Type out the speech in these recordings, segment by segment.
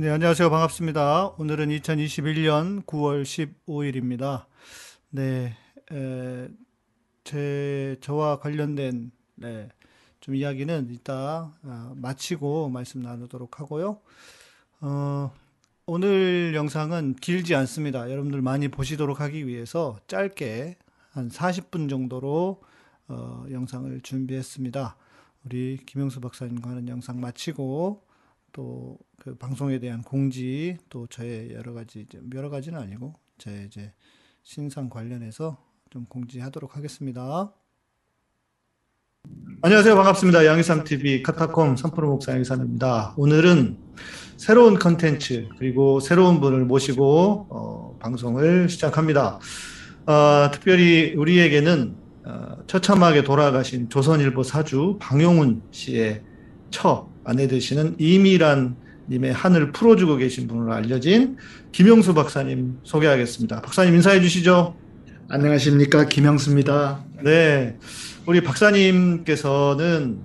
네, 안녕하세요. 반갑습니다. 오늘은 2021년 9월 15일입니다. 네, 에, 제, 저와 관련된, 네, 좀 이야기는 이따 아, 마치고 말씀 나누도록 하고요. 어, 오늘 영상은 길지 않습니다. 여러분들 많이 보시도록 하기 위해서 짧게 한 40분 정도로 어, 영상을 준비했습니다. 우리 김영수 박사님과 하는 영상 마치고 또 그 방송에 대한 공지 또 저의 여러 가지 이제 여러 가지는 아니고 제 이제 신상 관련해서 좀 공지하도록 하겠습니다. 안녕하세요. 반갑습니다. 양희삼 TV 카타콤 3프로 목사 양희삼입니다. 오늘은 새로운 컨텐츠 그리고 새로운 분을 모시고 어, 방송을 시작합니다. 어, 특별히 우리에게는 어, 처참하게 돌아가신 조선일보 사주 방용훈 씨의 처 아내 되시는 이미란 님의 한을 풀어주고 계신 분으로 알려진 김용수 박사님 소개하겠습니다. 박사님 인사해 주시죠. 안녕하십니까 김영수입니다. 네, 우리 박사님께서는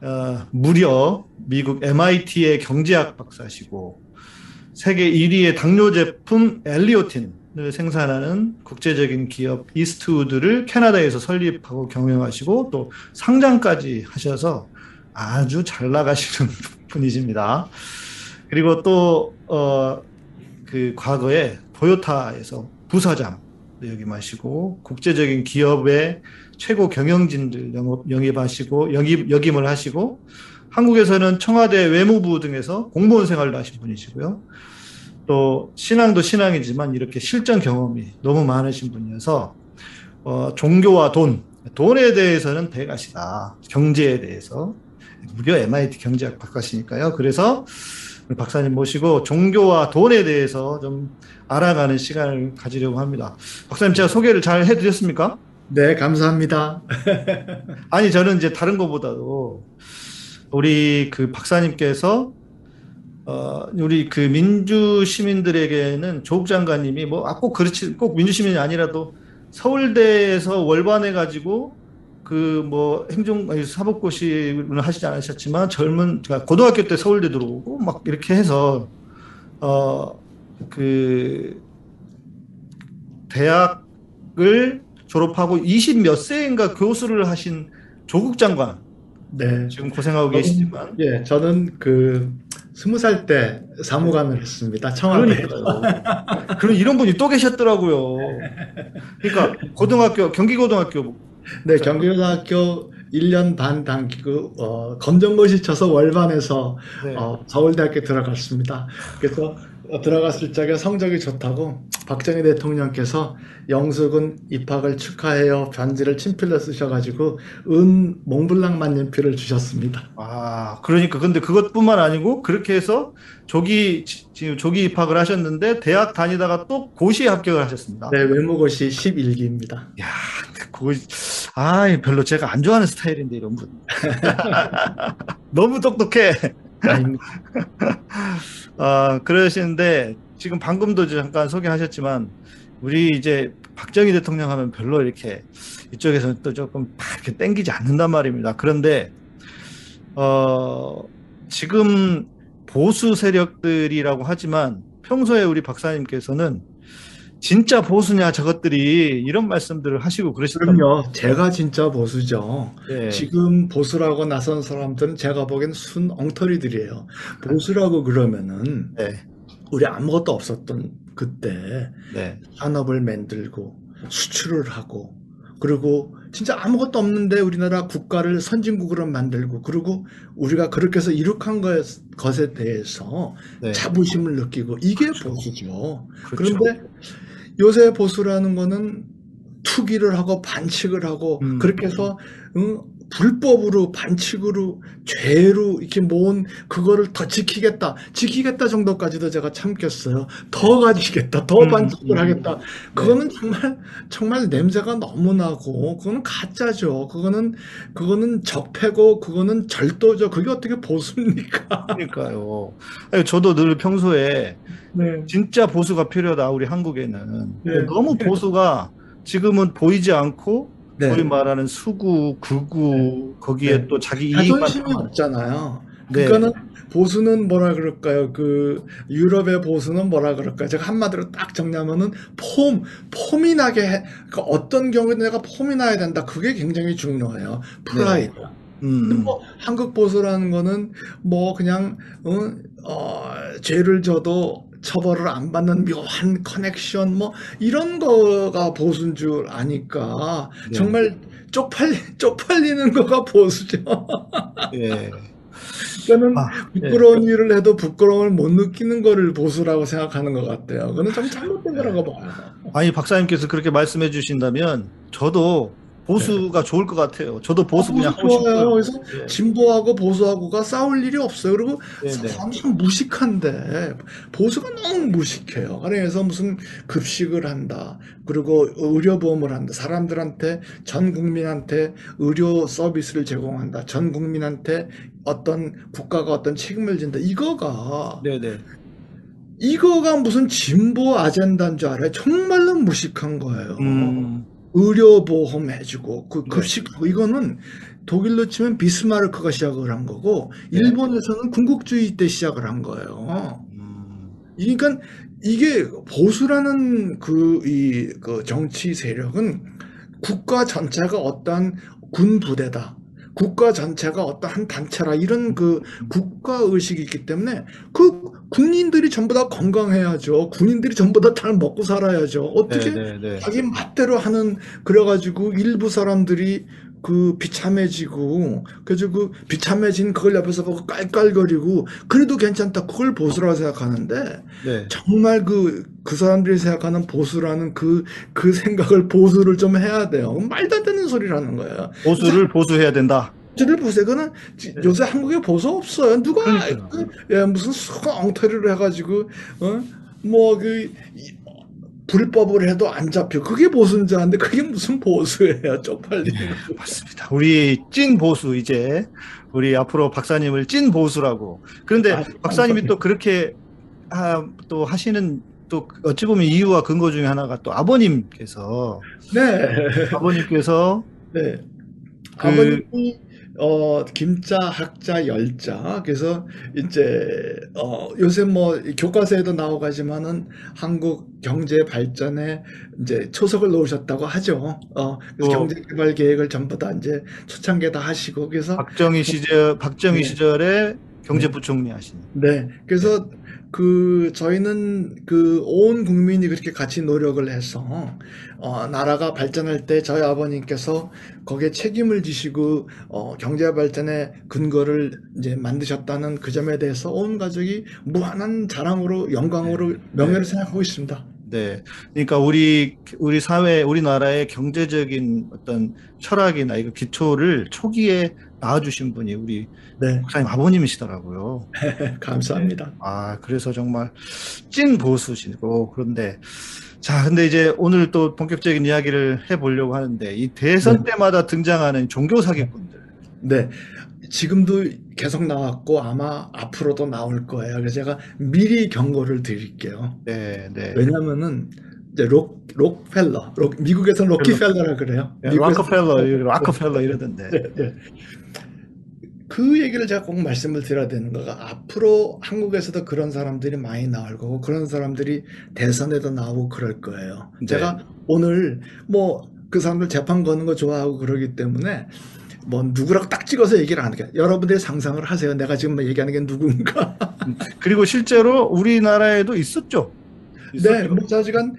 어, 무려 미국 MIT의 경제학 박사시고 세계 1위의 당뇨 제품 엘리오틴을 생산하는 국제적인 기업 이스트우드를 캐나다에서 설립하고 경영하시고 또 상장까지 하셔서 아주 잘 나가시는 분이십니다. 그리고 또, 어, 그 과거에 도요타에서 부사장 역임하시고 국제적인 기업의 최고 경영진들 영업, 영입하시고 영입, 역임을 하시고 한국에서는 청와대 외무부 등에서 공무원 생활도 하신 분이시고요. 또 신앙도 신앙이지만 이렇게 실전 경험이 너무 많으신 분이어서 어, 종교와 돈, 돈에 대해서는 대가시다. 경제에 대해서 무려 MIT 경제학 박사시니까요. 그래서 박사님 모시고 종교와 돈에 대해서 좀 알아가는 시간을 가지려고 합니다. 박사님 제가 소개를 잘 해드렸습니까? 네, 감사합니다. 아니 저는 이제 다른 것보다도 우리 그 박사님께서 어 우리 그 민주 시민들에게는 조국 장관님이 뭐꼭 아, 그렇지 꼭 민주 시민이 아니라도 서울대에서 월반해 가지고 그 뭐 행정 사법고시는 하시지 않으셨지만 젊은 그러니까 고등학교 때 서울대 들어오고 막 이렇게 해서 어그 대학을 졸업하고 20 몇 세인가 교수를 하신 조국 장관 네 지금 고생하고 계시지만 예 저는 그 스무 살 때 사무관을 했습니다. 청와대. 그럼 이런 분이 또 계셨더라고요. 그러니까 고등학교 경기고등학교 네, 경기고등학교 1년 반 당기고 어, 검정고시 쳐서 월반에서 네. 어, 서울대학교 들어갔습니다. 그래서 어, 들어갔을 적에 성적이 좋다고 박정희 대통령께서 영숙은 입학을 축하해요 편지를 친필로 쓰셔가지고 은 몽블랑 만년필을 주셨습니다. 아 그러니까 근데 그것뿐만 아니고 그렇게 해서 조기 지금 조기 입학을 하셨는데 대학 다니다가 또 고시에 합격을 하셨습니다. 네 외무고시 11기입니다. 야 그거 아 별로 제가 안 좋아하는 스타일인데 이런 분 너무 똑똑해. 아, 그러시는데 지금 방금도 잠깐 소개하셨지만 우리 이제 박정희 대통령 하면 별로 이렇게 이쪽에서는 또 조금 이렇게 땡기지 않는단 말입니다. 그런데 어 지금 보수 세력들이라고 하지만 평소에 우리 박사님께서는 진짜 보수냐 저것들이 이런 말씀들을 하시고 그러시더라고요. 그럼요. 제가 진짜 보수죠. 네. 지금 보수라고 나선 사람들은 제가 보기엔 순 엉터리들이에요. 보수라고 그러면은 네. 우리 아무것도 없었던 그때 네. 산업을 만들고 수출을 하고 그리고 진짜 아무것도 없는데 우리나라 국가를 선진국으로 만들고 그리고 우리가 그렇게 해서 이룩한 것에 대해서 네. 자부심을 느끼고 이게 그렇죠. 보수죠. 그렇죠. 그런데 요새 보수라는 거는 투기를 하고 반칙을 하고 음. 그렇게 해서 응? 불법으로 반칙으로 죄로 이렇게 모은 그거를 더 지키겠다. 지키겠다 정도까지도 제가 참겠어요. 더 가지겠다. 더 음, 반칙을 음, 하겠다. 네. 그거는 정말 정말 냄새가 너무 나고 그거는 가짜죠. 그거는 그거는 적폐고 그거는 절도죠. 그게 어떻게 보수입니까? 그러니까요. 아니, 저도 늘 평소에 네. 진짜 보수가 필요하다 우리 한국에는 네. 너무 보수가 지금은 보이지 않고 네. 소위 말하는 수구, 극우 네. 거기에 네. 또 자기 이익만 자존심이 없잖아요. 네. 그러니까는 보수는 뭐라 그럴까요? 그 유럽의 보수는 뭐라 그럴까요? 제가 한마디로 딱 정리하면은 폼, 폼이 나게 해. 그러니까 어떤 경우에 내가 폼이 나야 된다. 그게 굉장히 중요해요. 프라이드. 네. 음. 뭐 한국 보수라는 거는 뭐 그냥 어, 어, 죄를 져도 처벌을 안 받는 묘한 커넥션 뭐 이런 거가 보수인 줄 아니까 네. 정말 쪽팔리 쪽팔리는 거가 보수죠. 예. 저는 아, 부끄러운 예. 일을 해도 부끄러움을 못 느끼는 거를 보수라고 생각하는 것 같아요. 그거는 좀 잘못된 거라고 봐요. 아니 박사님께서 그렇게 말씀해 주신다면 저도 보수가 네. 좋을 것 같아요. 저도 보수 아, 그냥 하고 싶어요. 그래서 네. 진보하고 보수하고가 싸울 일이 없어요. 그리고 사람 무식한데 보수가 너무 무식해요. 그래서 무슨 급식을 한다. 그리고 의료보험을 한다. 사람들한테 전 국민한테 의료 서비스를 제공한다. 전 국민한테 어떤 국가가 어떤 책임을 진다. 이거가 네네. 이거가 무슨 진보 아젠다인 줄 알아요? 정말로 무식한 거예요. 음. 의료보험 해주고 그 네. 급식 네. 이거는 독일로 치면 비스마르크가 시작을 한 거고 네. 일본에서는 군국주의 때 시작을 한 거예요. 음. 그러니까 이게 보수라는 그 이 그 정치 세력은 국가 전체가 어떤 군 부대다. 국가 전체가 어떤 한 단체라 이런 그 국가 의식이 있기 때문에 그 군인들이 전부 다 건강해야죠. 군인들이 전부 다 잘 먹고 살아야죠. 어떻게 네네네. 네, 네. 자기 맛대로 하는 그래가지고 일부 사람들이 그 비참해지고 그래서 그 비참해진 그걸 옆에서 보고 깔깔거리고 그래도 괜찮다. 그걸 보수라고 생각하는데 네. 정말 그그 그 사람들이 생각하는 보수라는 그그 그 생각을 보수를 좀 해야 돼요. 말도 안 되는 소리라는 거예요. 보수를 보수해야 된다. 보수를 보세요 그는 네. 요새 한국에 보수 없어요. 누가 그, 예, 무슨 엉터리를 해가지고 어 뭐그 불법을 해도 안 잡혀. 그게 보수인지알는데 그게 무슨 보수예요. 쪽팔리는. 네, 맞습니다. 우리 찐 보수 이제 우리 앞으로 박사님을 찐 보수라고. 그런데 아, 박사님이 또 그렇게 하, 또 하시는 또 어찌 보면 이유와 근거 중에 하나가 또 아버님께서 네. 아버님께서 네. 그 아버님이 어, 김자, 학자, 열자. 그래서 이제, 어, 요새 뭐 교과서에도 나오고 하지만은 한국 경제 발전에 이제 초석을 놓으셨다고 하죠. 어, 그래서 어. 경제 개발 계획을 전부 다 이제 초창기에 다 하시고 그래서 박정희 시절, 박정희 네. 시절에 경제부총리 하신. 네. 그래서 네. 그 저희는 그 온 국민이 그렇게 같이 노력을 해서 어 나라가 발전할 때 저희 아버님께서 거기에 책임을 지시고 어 경제 발전의 근거를 이제 만드셨다는 그 점에 대해서 온 가족이 무한한 자랑으로 영광으로 네. 명예를 네. 생각하고 있습니다. 네. 그러니까 우리 우리 사회 우리나라의 경제적인 어떤 철학이나 이거 기초를 초기에 낳아주신 분이 우리 네. 목사님 아버님이시더라고요. 감사합니다. 네. 아 그래서 정말 찐 보수시고 그런데 자 근데 이제 오늘 또 본격적인 이야기를 해보려고 하는데 이 대선 네. 때마다 등장하는 종교 사기꾼들. 네. 지금도 계속 나왔고 아마 앞으로도 나올 거예요. 그래서 제가 미리 경고를 드릴게요. 네, 네. 왜냐면은 이제 록 록펠러, 록, 미국에서는 로키펠러라 그래요. 네, 락커펠러, 락커펠러 이러던데. 네, 네. 그 얘기를 제가 꼭 말씀을 드려야 되는 거가 앞으로 한국에서도 그런 사람들이 많이 나올 거고 그런 사람들이 대선에도 나오고 그럴 거예요. 네. 제가 오늘 뭐 그 사람들 재판 거는 거 좋아하고 그러기 때문에 뭐 누구라고 딱 찍어서 얘기를 안 할게요. 여러분들이 상상을 하세요. 내가 지금 뭐 얘기하는 게 누군가. 그리고 실제로 우리나라에도 있었죠. 있었죠. 네, 뭐 자지간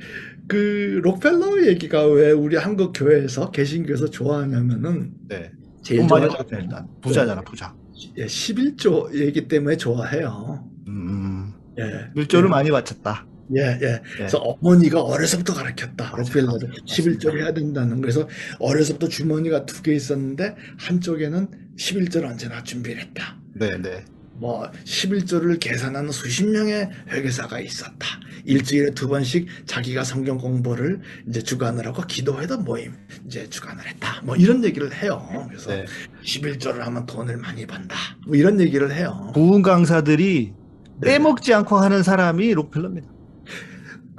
그 록펠러 얘기가 왜 우리 한국 교회에서 개신교에서 좋아하냐면은 네. 제일 좋아하는 일단 부자잖아, 부자. 예, 11조 얘기 때문에 좋아해요. 음. 예. 물조를 예. 많이 바쳤다. 예, 예, 예. 그래서 어머니가 어려서부터 가르쳤다. 록펠러를 11조를 해야 된다는. 그래서 어려서부터 주머니가 두 개 있었는데 한쪽에는 11조를 언제나 준비를 했다. 네, 네. 뭐 11조를 계산하는 수십 명의 회계사가 있었다. 일주일에 두 번씩 자기가 성경 공부를 이제 주관을 하고 기도회도 모임 이제 주관을 했다. 뭐 이런 얘기를 해요. 그래서 네. 11조를 하면 돈을 많이 번다. 뭐 이런 얘기를 해요. 부흥 강사들이 네. 빼먹지 않고 하는 사람이 록펠러입니다.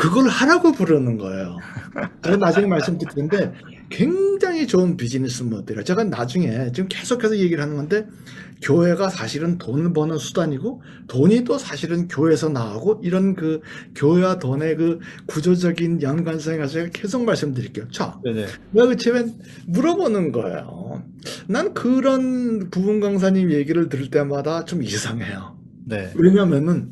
그걸 하라고 부르는 거예요. 제가 나중에 말씀드릴 텐데 굉장히 좋은 비즈니스 모델이에요. 제가 나중에 지금 계속해서 얘기를 하는 건데 교회가 사실은 돈을 버는 수단이고 돈이 또 사실은 교회에서 나오고 이런 그 교회와 돈의 그 구조적인 연관성에 가서 제가 계속 말씀드릴게요. 자. 내가 그 처음에 물어보는 거예요. 난 그런 부분 강사님 얘기를 들을 때마다 좀 이상해요. 네. 왜냐면은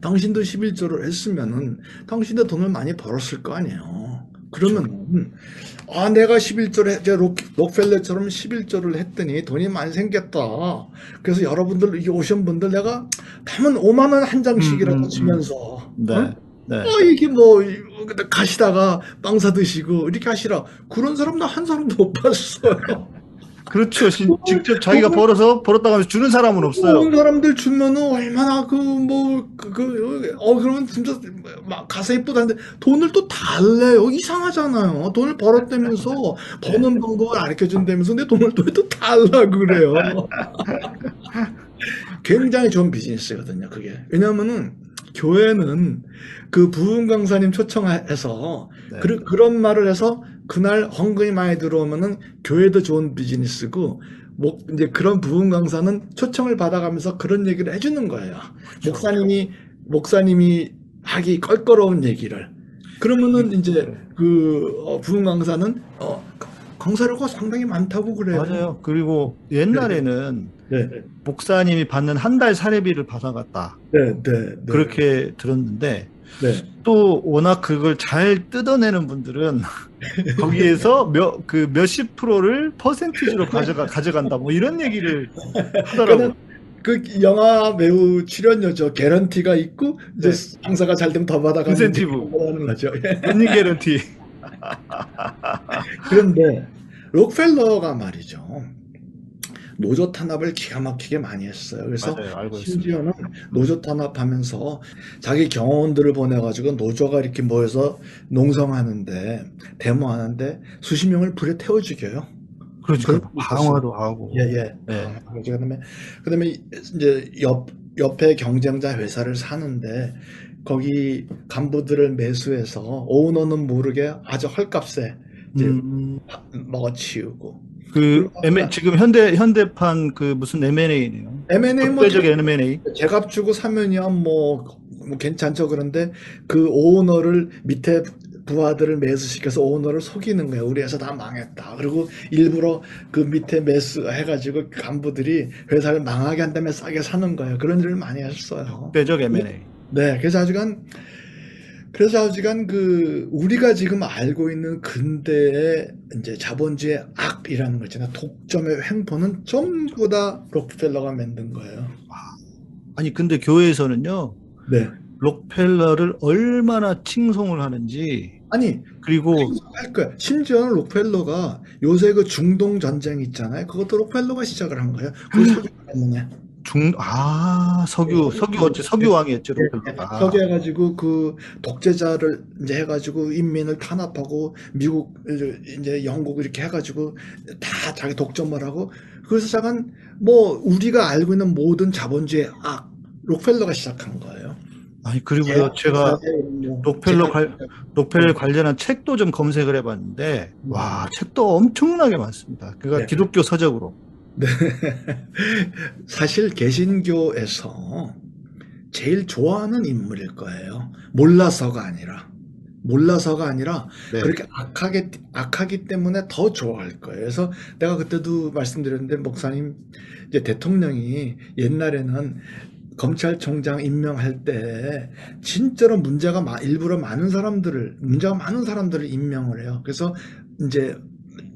당신도 11조를 했으면은 당신도 돈을 많이 벌었을 거 아니에요. 그러면 아 내가 11조를 이제 록, 록펠러처럼 11조를 했더니 돈이 많이 생겼다. 그래서 여러분들 이 오신 분들 내가 담은 5만 원 한 장씩이라도 음, 음, 음. 주면서 네. 어? 네. 어, 이게 뭐 가시다가 빵 사 드시고 이렇게 하시라 그런 사람 나 한 사람도 못 봤어요. 그렇죠. 직접 자기가 벌어서 벌었다 가면서 주는 사람은 없어요. 그런 사람들 주면은 얼마나 그뭐그어 그러면 진짜 막 가서 예쁘다는데 돈을 또 달래요. 이상하잖아요. 돈을 벌었다면서 버는 방법을 가르쳐 준다면서 내 돈을 또, 또 달라 그래요. 굉장히 좋은 비즈니스거든요. 그게 왜냐면은 교회는 그 부흥 강사님 초청해서 네. 그, 그런 말을 해서 그날 헌금이 많이 들어오면은 교회도 좋은 비즈니스고 목 이제 그런 부흥 강사는 초청을 받아가면서 그런 얘기를 해주는 거예요. 목사님이 목사님이 하기 껄끄러운 얘기를 그러면은 이제 네. 그 어, 부흥 강사는 어 강사료가 상당히 많다고 그래요. 맞아요. 그리고 옛날에는 네. 네. 목사님이 받는 한 달 사례비를 받아갔다. 네, 네, 네. 그렇게 들었는데 네. 또 워낙 그걸 잘 뜯어내는 분들은 거기에서 몇, 그 몇십 프로를 퍼센티지로 가져가, 가져간다. 뭐 이런 얘기를 하더라고요. 그 영화 배우 출연료죠. 개런티가 있고 이제 네. 강사가 잘 되면 더 받아가는 인센티브 하는 거죠. 언니 개런티. 그런데 록펠러가 말이죠. 노조 탄압을 기가 막히게 많이 했어요. 그래서 맞아요, 심지어는 노조 탄압하면서 자기 경호원들을 보내가지고 노조가 이렇게 모여서 농성하는데 데모하는데 수십 명을 불에 태워 죽여요. 그렇죠. 방화도 하고. 예, 예. 네. 그다음에 그다음에 이제 옆 옆에 경쟁자 회사를 사는데 거기 간부들을 매수해서 오너는 모르게 아주 헐값에 이제 음. 먹어치우고 그 M, 지금 현대 현대판 그 무슨 M&A네요. M&A 뭐적 M&A. 제값 주고 사면이야 뭐, 뭐 괜찮죠 그런데 그 오너를 밑에 부하들을 매수시켜서 오너를 속이는 거예요. 우리 회사 다 망했다. 그리고 일부러 그 밑에 매수 해가지고 간부들이 회사를 망하게 한 다음에 싸게 사는 거예요. 그런 일을 많이 했어요. 대적 M&A. 네, 그래서 아직은 그래서 아직은 그 우리가 지금 알고 있는 근대의 이제 자본주의 악이라는 거 있잖아요. 독점의 횡포는 전부 다 록펠러가 만든 거예요. 아니 근데 교회에서는요. 네. 록펠러를 얼마나 칭송을 하는지 아니 그리고 할 거야. 심지어는 록펠러가 요새 그 중동 전쟁 있잖아요. 그것도 록펠러가 시작을 한 거예요. 그 소리 때문에. 중, 아, 석유, 네. 석유, 어째, 석유왕이었죠, 네, 아. 석유 해가지고 그 독재자를 이제 해가지고 인민을 탄압하고 미국, 이제 영국 이렇게 해가지고 다 자기 독점을 하고 그래서 잠깐 뭐 우리가 알고 있는 모든 자본주의 악, 록펠러가 시작한 거예요. 아니, 그리고요, 예, 제가 뭐 록펠러 관, 록펠러 관련한 책도 좀 검색을 해봤는데, 음. 와, 책도 엄청나게 많습니다. 그가 네. 기독교 서적으로. 네. 사실 개신교에서 제일 좋아하는 인물일 거예요. 몰라서가 아니라. 몰라서가 아니라 네. 그렇게 악하게 악하기 때문에 더 좋아할 거예요. 그래서 내가 그때도 말씀드렸는데 목사님 이제 대통령이 옛날에는 검찰총장 임명할 때 진짜로 문제가 일부러 많은 사람들을 문제가 많은 사람들을 임명을 해요. 그래서 이제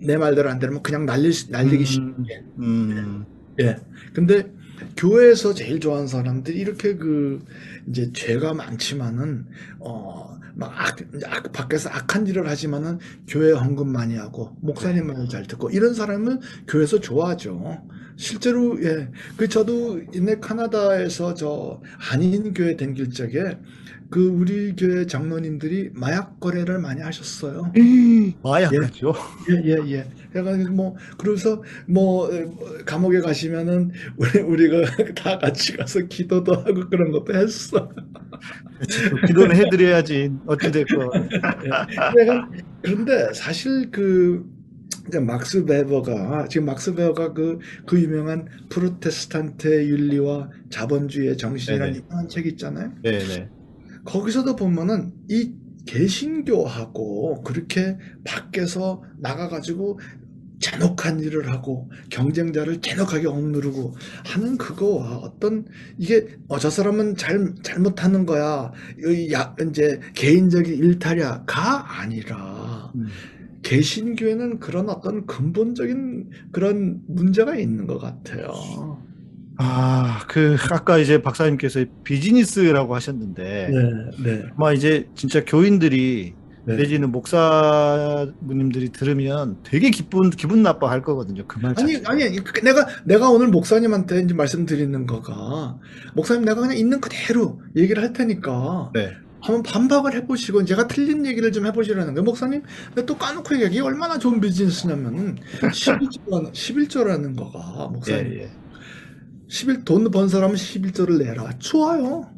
내 말대로 안 되면 그냥 날리, 날리기 쉽게. 음. 예. 근데 교회에서 제일 좋아하는 사람들이 이렇게 그 이제 죄가 많지만은 어막 악, 악, 밖에서 악한 일을 하지만은 교회 헌금 많이 하고 목사님 말을 잘 듣고 이런 사람을 교회에서 좋아하죠. 실제로 예. 그 저도 옛날 카나다에서 저 한인 교회 댕길 적에 그 우리 교회 장로님들이 마약 거래를 많이 하셨어요. 마약이죠? 예, 예, 예. 그래가지고 뭐 그래서 뭐 감옥에 가시면은 우리 우리가 다 같이 가서 기도도 하고 그런 것도 했어. 기도는 해드려야지 어찌 됐건. 내가 그런데 사실 그 이제 막스 베버가 지금 막스 베버가 그, 그 유명한 프로테스탄트의 윤리와 자본주의의 정신이라는 네네. 유명한 책 있잖아요. 네네. 거기서도 보면은 이 개신교하고 그렇게 밖에서 나가가지고 잔혹한 일을 하고 경쟁자를 잔혹하게 억누르고 하는 그거와 어떤 이게 어 저 사람은 잘 잘못하는 거야 이 야, 이제 개인적인 일탈이야가 아니라 음. 개신교에는 그런 어떤 근본적인 그런 문제가 있는 것 같아요. 아, 그, 아까 이제 박사님께서 비즈니스라고 하셨는데, 네, 네, 아마 이제 진짜 교인들이, 네. 내지는 목사님들이 들으면 되게 기분, 기분 나빠 할 거거든요. 그 말 아니. 아니, 그 내가, 내가 오늘 목사님한테 이제 말씀드리는 거가, 목사님 내가 그냥 있는 그대로 얘기를 할 테니까, 네. 한번 반박을 해보시고, 제가 틀린 얘기를 좀 해보시라는 거예요. 목사님, 왜또 까놓고? 이게 얼마나 좋은 비즈니스냐면은, 11조라는, 11조라는 거가, 예, 목사님. 예. 11, 돈 번 사람은 11조를 내라. 좋아요.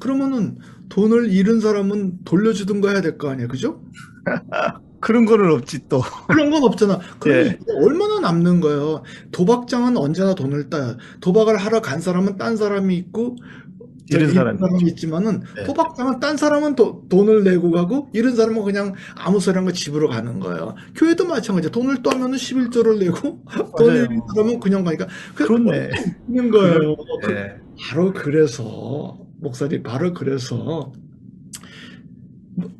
그러면은, 돈을 잃은 사람은 돌려주든가 해야 될 거 아니에요. 그죠? 그런 거는 없지, 또. 그런 건 없잖아. 그럼 예. 얼마나 남는 거예요? 도박장은 언제나 돈을 따요. 도박을 하러 간 사람은 딴 사람이 있고 잃은 사람이 사람이 있지만은 네. 도박장은 딴 사람은 도- 돈을 내고 가고 잃은 사람은 그냥 아무 소리 한거 집으로 가는 거예요. 교회도 마찬가지야. 돈을 따면은 11조를 내고 돈을 맞아요. 잃은 사람은 그냥 가니까 그 그렇네. 있는 거예요. 그- 예. 바로 그래서 목사님 바로 그래서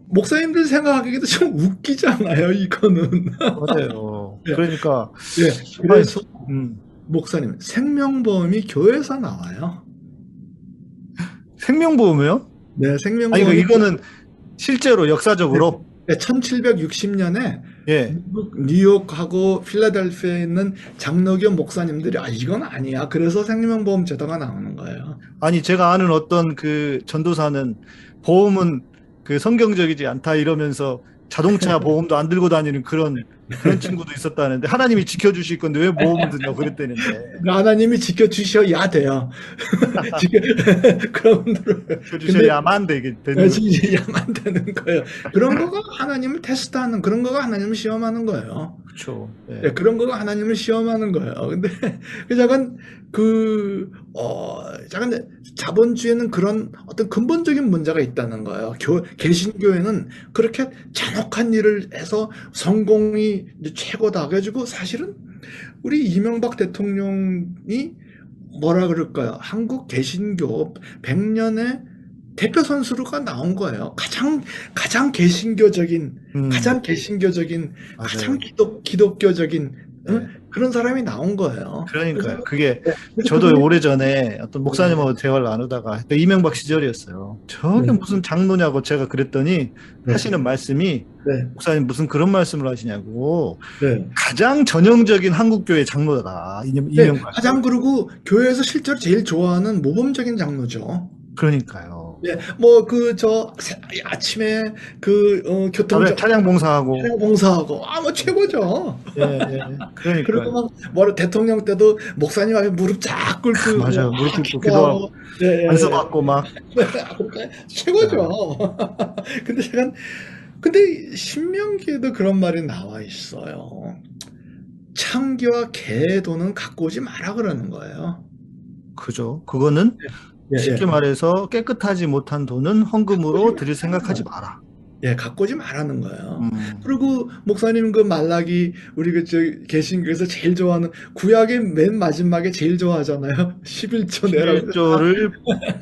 목사님들 생각하기에도 좀 웃기잖아요. 이거는. 맞아요. 예. 그러니까, 예. 그래서 음, 목사님 생명보험이 교회에서 나와요. 생명보험이요? 네, 아니, 생명보험이 그 이거는 실제로 역사적으로, 1760년에 예. 뉴욕하고 필라델피아에 있는 장로교 목사님들이 아 이건 아니야. 그래서 생명보험 제도가 나오는 거예요. 아니, 제가 아는 어떤 그 전도사는 보험은 그 성경적이지 않다 이러면서 자동차 보험도 안 들고 다니는 그런, 그런 친구도 있었다는데, 하나님이 지켜주실 건데 왜 보험을 드냐고 그랬다는데. 하나님이 지켜주셔야 돼요. 지켜 그런 분들을 지켜주셔야만 되게 되는 거죠. 지켜야만 되는 거예요. 그런 거가 하나님을 테스트하는 그런 거가 하나님을 시험하는 거예요. 그렇죠. 예. 예, 그런 거가 하나님을 시험하는 거예요. 근데 그 작은 그 어, 작은 자본주의는 그런 어떤 근본적인 문제가 있다는 거예요. 교, 개신교회는 그렇게 잔혹한 일을 해서 성공이 이제 최고다. 그래가지고 사실은 우리 이명박 대통령이 뭐라 그럴까요? 한국 개신교 100년의 대표 선수로가 나온 거예요. 가장 가장 개신교적인 음, 가장 개신교적인 맞아요. 가장 기독, 기독교적인 응? 네. 그런 사람이 나온 거예요. 그러니까요. 그게 그래서 저도 오래전에 어떤 목사님하고 대화를 나누다가 이명박 시절이었어요. 저게 네. 무슨 장로냐고 제가 그랬더니 네. 하시는 말씀이 네, 목사님 무슨 그런 말씀을 하시냐고 네. 가장 전형적인 한국교회 장로다 이명- 네, 이명 박. 가장 그리고 교회에서 실제로 제일 좋아하는 모범적인 장로죠. 그러니까요. 네, 뭐 그 저 아침에 그 어, 교통 차량, 차량 봉사하고 봉사하고 아 뭐 최고죠. 예, 예. 그러니까 막뭐 대통령 때도 목사님 앞에 무릎 쫙 꿇고 맞아요. 뭐 무릎 꿇고 기도하고. 네, 안수 받고 막 최고죠. 근데 제가 근데 신명기에도 그런 말이 나와 있어요. 창기와 돈은 갖고 오지 마라 그러는 거예요. 그죠. 그거는 예, 쉽게 예. 말해서 깨끗하지 못한 돈은 헌금으로 드릴 생각하지 마라. 예, 갖고 오지 말라는 거예요. 음. 그리고 목사님 그 말라기 우리 그 저 개신교에서 제일 좋아하는 구약의 맨 마지막에 제일 좋아하잖아요. 11조 내라. 11조를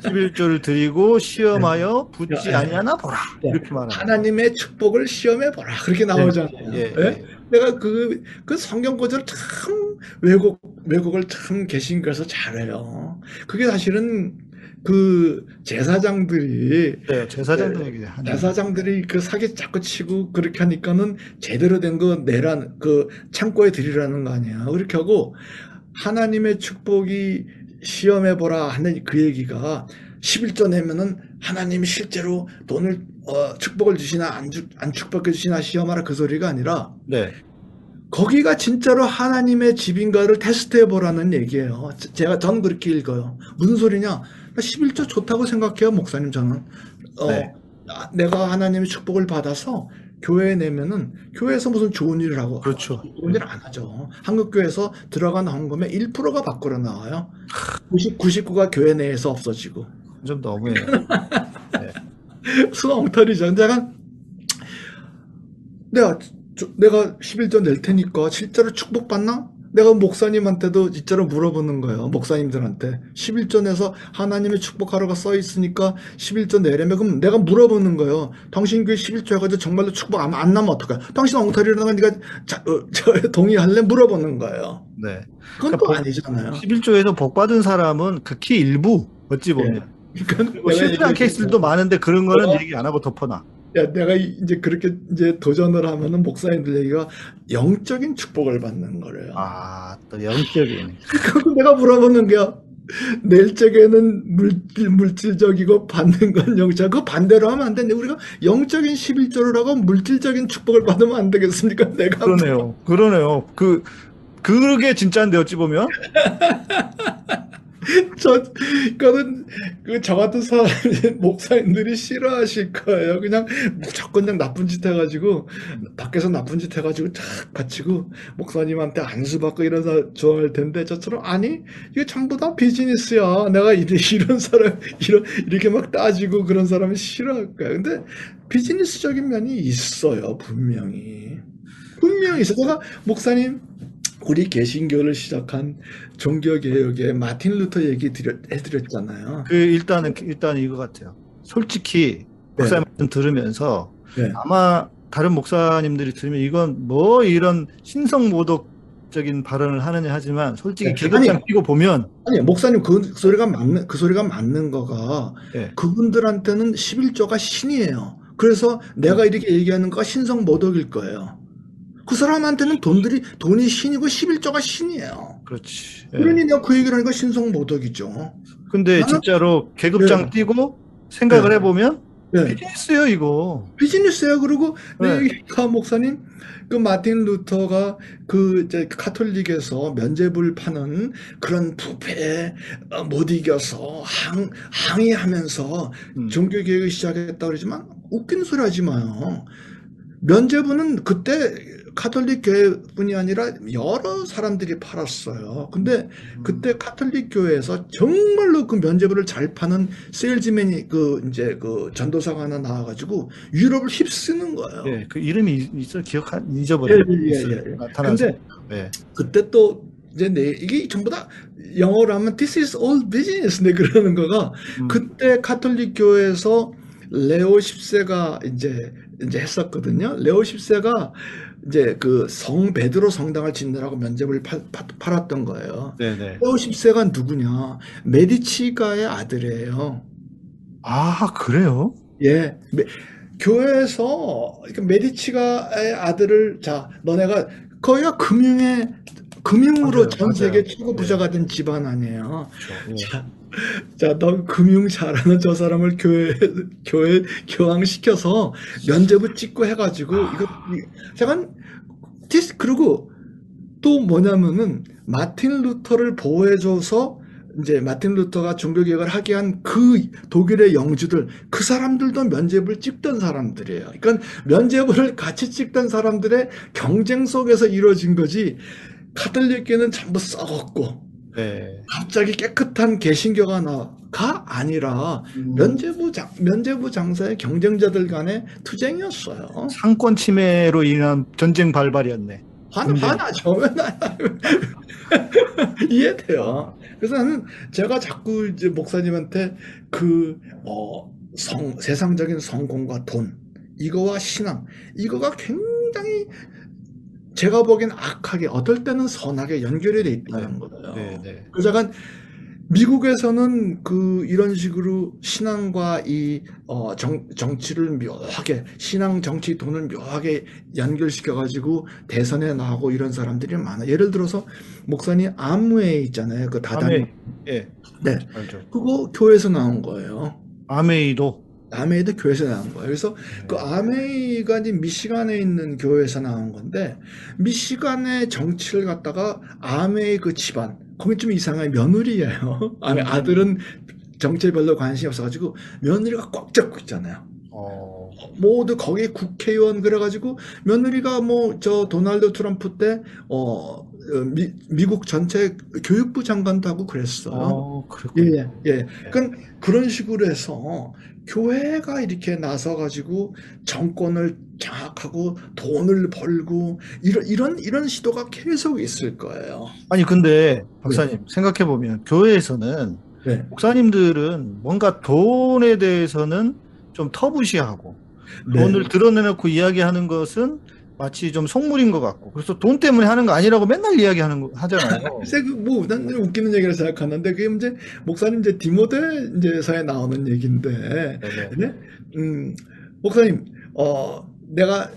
11조를 드리고 시험하여 붙지 예. 아니하나 보라. 네. 이렇게 말하는 하나님의 축복을 시험해 보라. 그렇게 나오잖아요. 예. 내가 그, 그 성경 구절을 참 왜곡, 왜곡을 참 개신교에서 잘해요. 그게 사실은 그 제사장들이 네, 제사장들에게 하는 제사장들이 그 사기 자꾸 치고 그렇게 하니까는 제대로 된 거 내란 그 창고에 드리라는 거 아니야. 그렇게 하고 하나님의 축복이 시험해 보라 하는 그 얘기가 11조 내면은 하나님이 실제로 돈을 어, 축복을 주시나 안, 주, 안 축복해 주시나 시험하라 그 소리가 아니라 네. 거기가 진짜로 하나님의 집인가를 테스트해 보라는 얘기예요. 제- 제가 전 그렇게 읽어요. 무슨 소리냐? 11조 좋다고 생각해요, 목사님 저는. 어, 네. 아, 내가 하나님의 축복을 받아서 교회 내면은 교회에서 무슨 좋은 일을 하고 그렇죠. 좋은 일을 안 하죠. 한국 교회에서 들어간 헌금의 1%가 밖으로 나와요. 90, 99가 교회 내에서 없어지고. 좀 너무해요. 수엉터리죠 근데 약간 내가 저- 내가 11조 낼 테니까 실제로 축복받나? 내가 목사님한테도 진짜로 물어보는 거예요. 목사님들한테 11조 내서 하나님의 축복하러가 써 있으니까 11조 내려면 그럼 내가 물어보는 거예요. 당신 교회 11조 해가지고 정말로 축복 안, 안 나면 어떡해? 당신 엉터리라는 네가 자, 어, 저, 동의할래? 물어보는 거예요. 네. 그건 또 그러니까 아니잖아요. 11조에서 복 받은 사람은 극히 일부 어찌 보면 그러니까 뭐 실패한 케이스들도 많은데 그런 거는 어. 얘기 안 하고 덮어놔. 야, 내가 이- 이제 그렇게 이제 도전을 하면은 목사님들 얘기가 영적인 축복을 받는 거래요. 아, 또 영적인. 그리고 내가 물어보는 게야. 낼 적에는 물질, 물질적이고 받는 건 영적. 그 반대로 하면 안 되는데 우리가 영적인 11조를 하고 물질적인 축복을 받으면 안 되겠습니까? 내가 그러네요. 그러네요. 그 그게 진짜인데 어찌 보면 저, 그거는, 그, 저 같은 사람, 목사님들이 싫어하실 거예요. 그냥 무조건 그냥 나쁜 짓 해가지고, 밖에서 나쁜 짓 해가지고 탁 바치고, 목사님한테 안수받고 이런 사람 좋아할 텐데, 저처럼, 아니, 이게 전부 다 비즈니스야. 내가 이런 사람, 이런, 이렇게 막 따지고 그런 사람이 싫어할 거야. 근데, 비즈니스적인 면이 있어요, 분명히. 분명히 있어. 내가, 목사님, 우리 개신교를 시작한 종교개혁의 마틴 루터 얘기 드려, 해드렸잖아요. 그 일단은 일단 이거 같아요. 솔직히 목사님 말씀 들으면서 네. 아마 다른 목사님들이 들으면 이건 뭐 이런 신성 모독적인 발언을 하느냐 하지만 솔직히 네. 아니, 끼고 보면 아니, 목사님, 그, 그 소리가 맞는, 그 소리가 맞는 거가, 예. 그분들한테는 11조가 신이에요. 그래서 내가 이렇게 얘기하는 거가 신성 모독일 거예요. 그 사람한테는 돈들이, 돈이 신이고 11조가 신이에요. 그렇지. 예. 그러니 내가 그 얘기를 하니까 신성 모독이죠. 근데 나는- 진짜로 계급장 네. 뛰고 생각을 네. 해보면 네. 비즈니스예요 이거. 비즈니스예요. 그리고 네. 내 얘기가 목사님 그 마틴 루터가 그 이제 카톨릭에서 면죄부를 파는 그런 부패에 어, 못 이겨서 항 항의하면서 음. 종교 개혁을 시작했다 그러지만 웃긴 소리 하지 마요. 면죄부는 그때 카톨릭 교회뿐이 아니라 여러 사람들이 팔았어요. 근데 그때 카톨릭 교회에서 정말로 그 면죄부를 잘 파는 세일즈맨이 그 이제 그 전도사가 하나 나와가지고 유럽을 휩쓰는 거예요. 예, 그 이름이 있어 기억 잊어버려. 예, 예, 예, 예. 나타나서. 근데 예. 그때 또 이제 내 이게 전부 다 영어로 하면 this is all business 네 그러는 거가 음. 그때 카톨릭 교회에서 레오 10세가 이제 이제 했었거든요. 레오 10세가 이제 그 성 베드로 성당을 짓느라고 면접을 팔, 았던 거예요. 네네. 레오 10세가 누구냐? 메디치가의 아들이에요. 아 그래요? 예. 메- 교회에서 그러니까 메디치가의 아들을 자 너네가 거기가 금융의 금융으로 맞아요, 전 맞아요. 세계 최고 네. 부자가 된 집안 아니에요. 예. 자, 자, 너 금융 잘하는 저 사람을 교회, 교회 교황시켜서 면제부 찍고 해가지고, 이거, 이- 잠깐, 티스, 그리고 또 뭐냐면은, 마틴 루터를 보호해줘서, 이제 마틴 루터가 종교 개혁을 하게 한 그 독일의 영주들, 그 사람들도 면제부를 찍던 사람들이에요. 그러니까 면제부를 같이 찍던 사람들의 경쟁 속에서 이루어진 거지, 카톨릭계는 전부 썩었고, 네. 갑자기 깨끗한 개신교가 나가 아니라 음. 면제부 장 면제부 장사의 경쟁자들 간의 투쟁이었어요. 상권 침해로 인한 전쟁 발발이었네. 화, 근데- 화나죠. 이해돼요. 그래서 나는 제가 자꾸 이제 목사님한테 그, 어, 성, 세상적인 성공과 돈, 이거와 신앙, 이거가 굉장히 제가 보기엔 악하게, 어떨 때는 선하게 연결이 돼 있다는 거예요. 네네. 그래서 약간 미국에서는 그 이런 식으로 신앙과 이 어, 정, 정치를 묘하게 신앙 정치 돈을 묘하게 연결시켜 가지고 대선에 나가고 이런 사람들이 많아. 예를 들어서 목사님 아무웨이 있잖아요. 그 다단. 예. 네. 알죠. 그거 교회에서 나온 거예요. 아메이도. 아메이도 교회에서 나온 거예요. 그래서 그 아메이가 이제 미시간에 있는 교회에서 나온 건데 미시간의 정치를 갖다가 아메이 그 집안 거기 좀 이상하게 며느리예요. 아메 아들은 정치에 별로 관심이 없어가지고 며느리가 꽉 잡고 있잖아요. 어. 어... 모두 거기 국회의원 그래가지고 며느리가 뭐 저 도널드 트럼프 때 어, 미, 미국 전체 교육부 장관도 하고 그랬어요. 어, 예, 예. 그러니까 그런 식으로 해서 교회가 이렇게 나서가지고 정권을 장악하고 돈을 벌고 이런 이런 이런 시도가 계속 있을 거예요. 아니 근데 박사님 네. 생각해 보면 교회에서는 네. 목사님들은 뭔가 돈에 대해서는 좀 터부시하고 네. 돈을 드러내놓고 이야기하는 것은 마치 좀 속물인 것 같고 그래서 돈 때문에 하는 거 아니라고 맨날 이야기하는 거 하잖아요. 글쎄 그뭐난 웃기는 얘기를 생각하는데 그게 이제 목사님 이제 디모데 이제서에 나오는 얘기인데 네? 음, 목사님 어 내가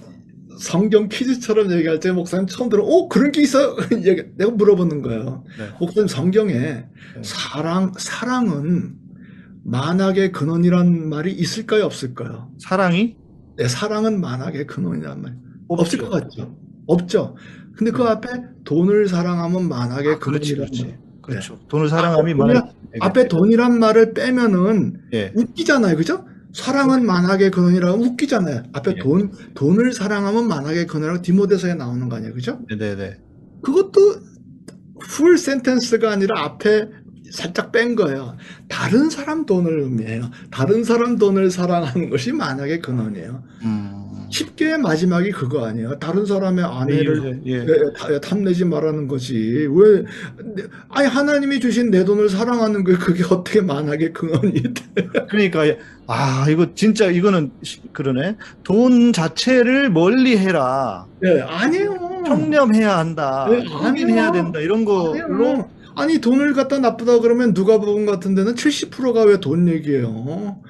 성경 퀴즈처럼 얘기할 때 목사님 처음 들어, 오, 그런 게 있어? 내가 물어보는 거예요. 네. 목사님 성경에 네. 사랑, 사랑은 만악의 근원이란 말이 있을까요? 없을까요? 사랑이? 네, 사랑은 만악의 근원이란 말. 없을 것 같죠? 없죠. 근데 그 네. 앞에 돈을 사랑하면 만악의 아, 근원이란 말. 그렇죠. 네. 돈을 사랑함이 아, 만악 앞에 돈이란 말을 빼면은 예. 웃기잖아요. 그죠? 사랑은 만악의 근원이라고 웃기잖아요. 앞에 예. 돈, 돈을 사랑하면 만악의 근원이라고 디모데서에 나오는 거 아니에요. 그죠? 네네네. 그것도 풀 센텐스가 아니라 앞에 살짝 뺀 거예요. 다른 사람 돈을 의미해요. 다른 사람 돈을 사랑하는 것이 만악의 근원이에요. 음. 10개의 마지막이 그거 아니에요. 다른 사람의 아내를 예, 예. 예, 탐내지 말라는 거지. 왜, 아니, 하나님이 주신 내 돈을 사랑하는 게 그게 어떻게 만하게 근원이 돼. 그러니까, 아, 이거 진짜, 이거는 그러네. 돈 자체를 멀리 해라. 예, 아니에요. 청렴해야 한다. 예, 확인해야 된다. 이런 걸로. 아니, 돈을 갖다 나쁘다 그러면 누가 보건 같은 데는 70%가 왜 돈 얘기예요.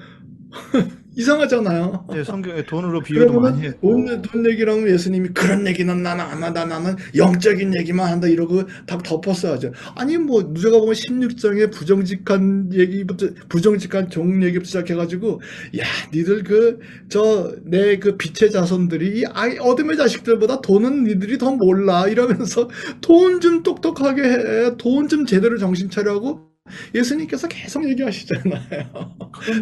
이상하잖아요. 네, 성경에 돈으로 비유도 많이 했고. 돈, 돈 얘기라면 예수님이 그런 얘기는 나는 안 한다. 나는 영적인 얘기만 한다. 이러고 다 덮었어야죠. 아니, 뭐, 누가 보면 16장에 부정직한 얘기부터, 부정직한 종 얘기부터 시작해가지고, 야, 니들 그, 저, 내 그 빛의 자손들이, 이 아이, 어둠의 자식들보다 돈은 니들이 더 몰라. 이러면서 돈 좀 똑똑하게 해. 돈 좀 제대로 정신 차려하고, 예수님께서 계속 얘기하시잖아요.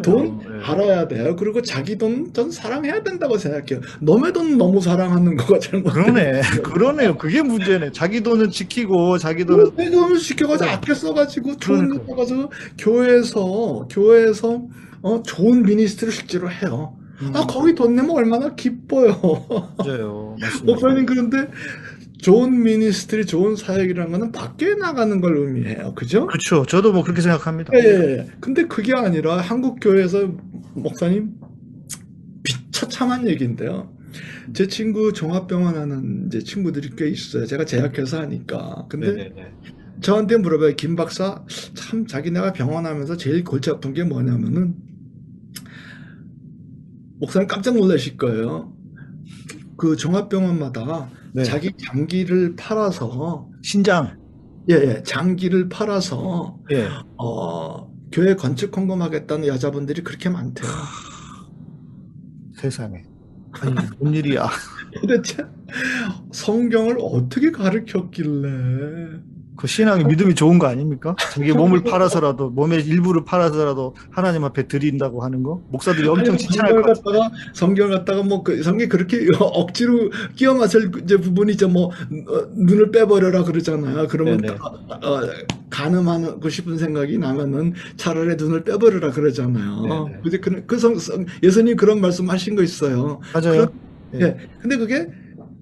돈 네. 알아야 돼요. 그리고 자기 돈 전 사랑해야 된다고 생각해요. 너의 돈 너무 사랑하는 거가 잘못. 그러네. 그러네요. 그게 문제네. 자기 돈은 지키고 자기 돈은 내 돈을 지켜가지고 네. 아껴 써가지고 좋은 데 써가지고 교회에서 교회에서 어, 좋은 미니스트를 실제로 해요. 아, 음. 아 거기 돈 내면 얼마나 기뻐요. 맞아요. 목사님 그런데 좋은 미니스트리, 좋은 사역이라는 거는 밖에 나가는 걸 의미해요. 그죠? 그렇죠. 저도 뭐 그렇게 생각합니다. 예, 예. 예. 근데 그게 아니라 한국 교회에서 목사님 비처참한 얘기인데요. 제 친구 종합병원 하는 이제 친구들이 꽤 있어요. 제가 제약회사 하니까. 근데 네네네. 저한테 물어봐요. 김 박사, 참 자기네가 병원 하면서 제일 골치 아픈 게 뭐냐면은 목사님 깜짝 놀라실 거예요. 그 종합병원마다 네. 자기 장기를 팔아서 신장 예, 예 장기를 팔아서 예. 어, 교회 건축 헌금하겠다는 여자분들이 그렇게 많대요. 세상에 아니 뭔 일이야? 도대체 성경을 어떻게 가르쳤길래 그 신앙이 믿음이 좋은 거 아닙니까? 자기 몸을 팔아서라도 몸의 일부를 팔아서라도 하나님 앞에 드린다고 하는 거 목사들이 엄청 칭찬할 것 같아요. 성경을 갖다가 뭐 그 성경 그렇게 억지로 끼워 맞을 이제 부분이 이제 뭐 어, 눈을 빼버려라 그러잖아요. 그러면 어, 가늠하고 싶은 생각이 나면은 차라리 눈을 빼버려라 그러잖아요. 근데 그, 그 성, 예수님 그런 말씀하신 거 있어요. 맞아요. 그, 예. 근데 그게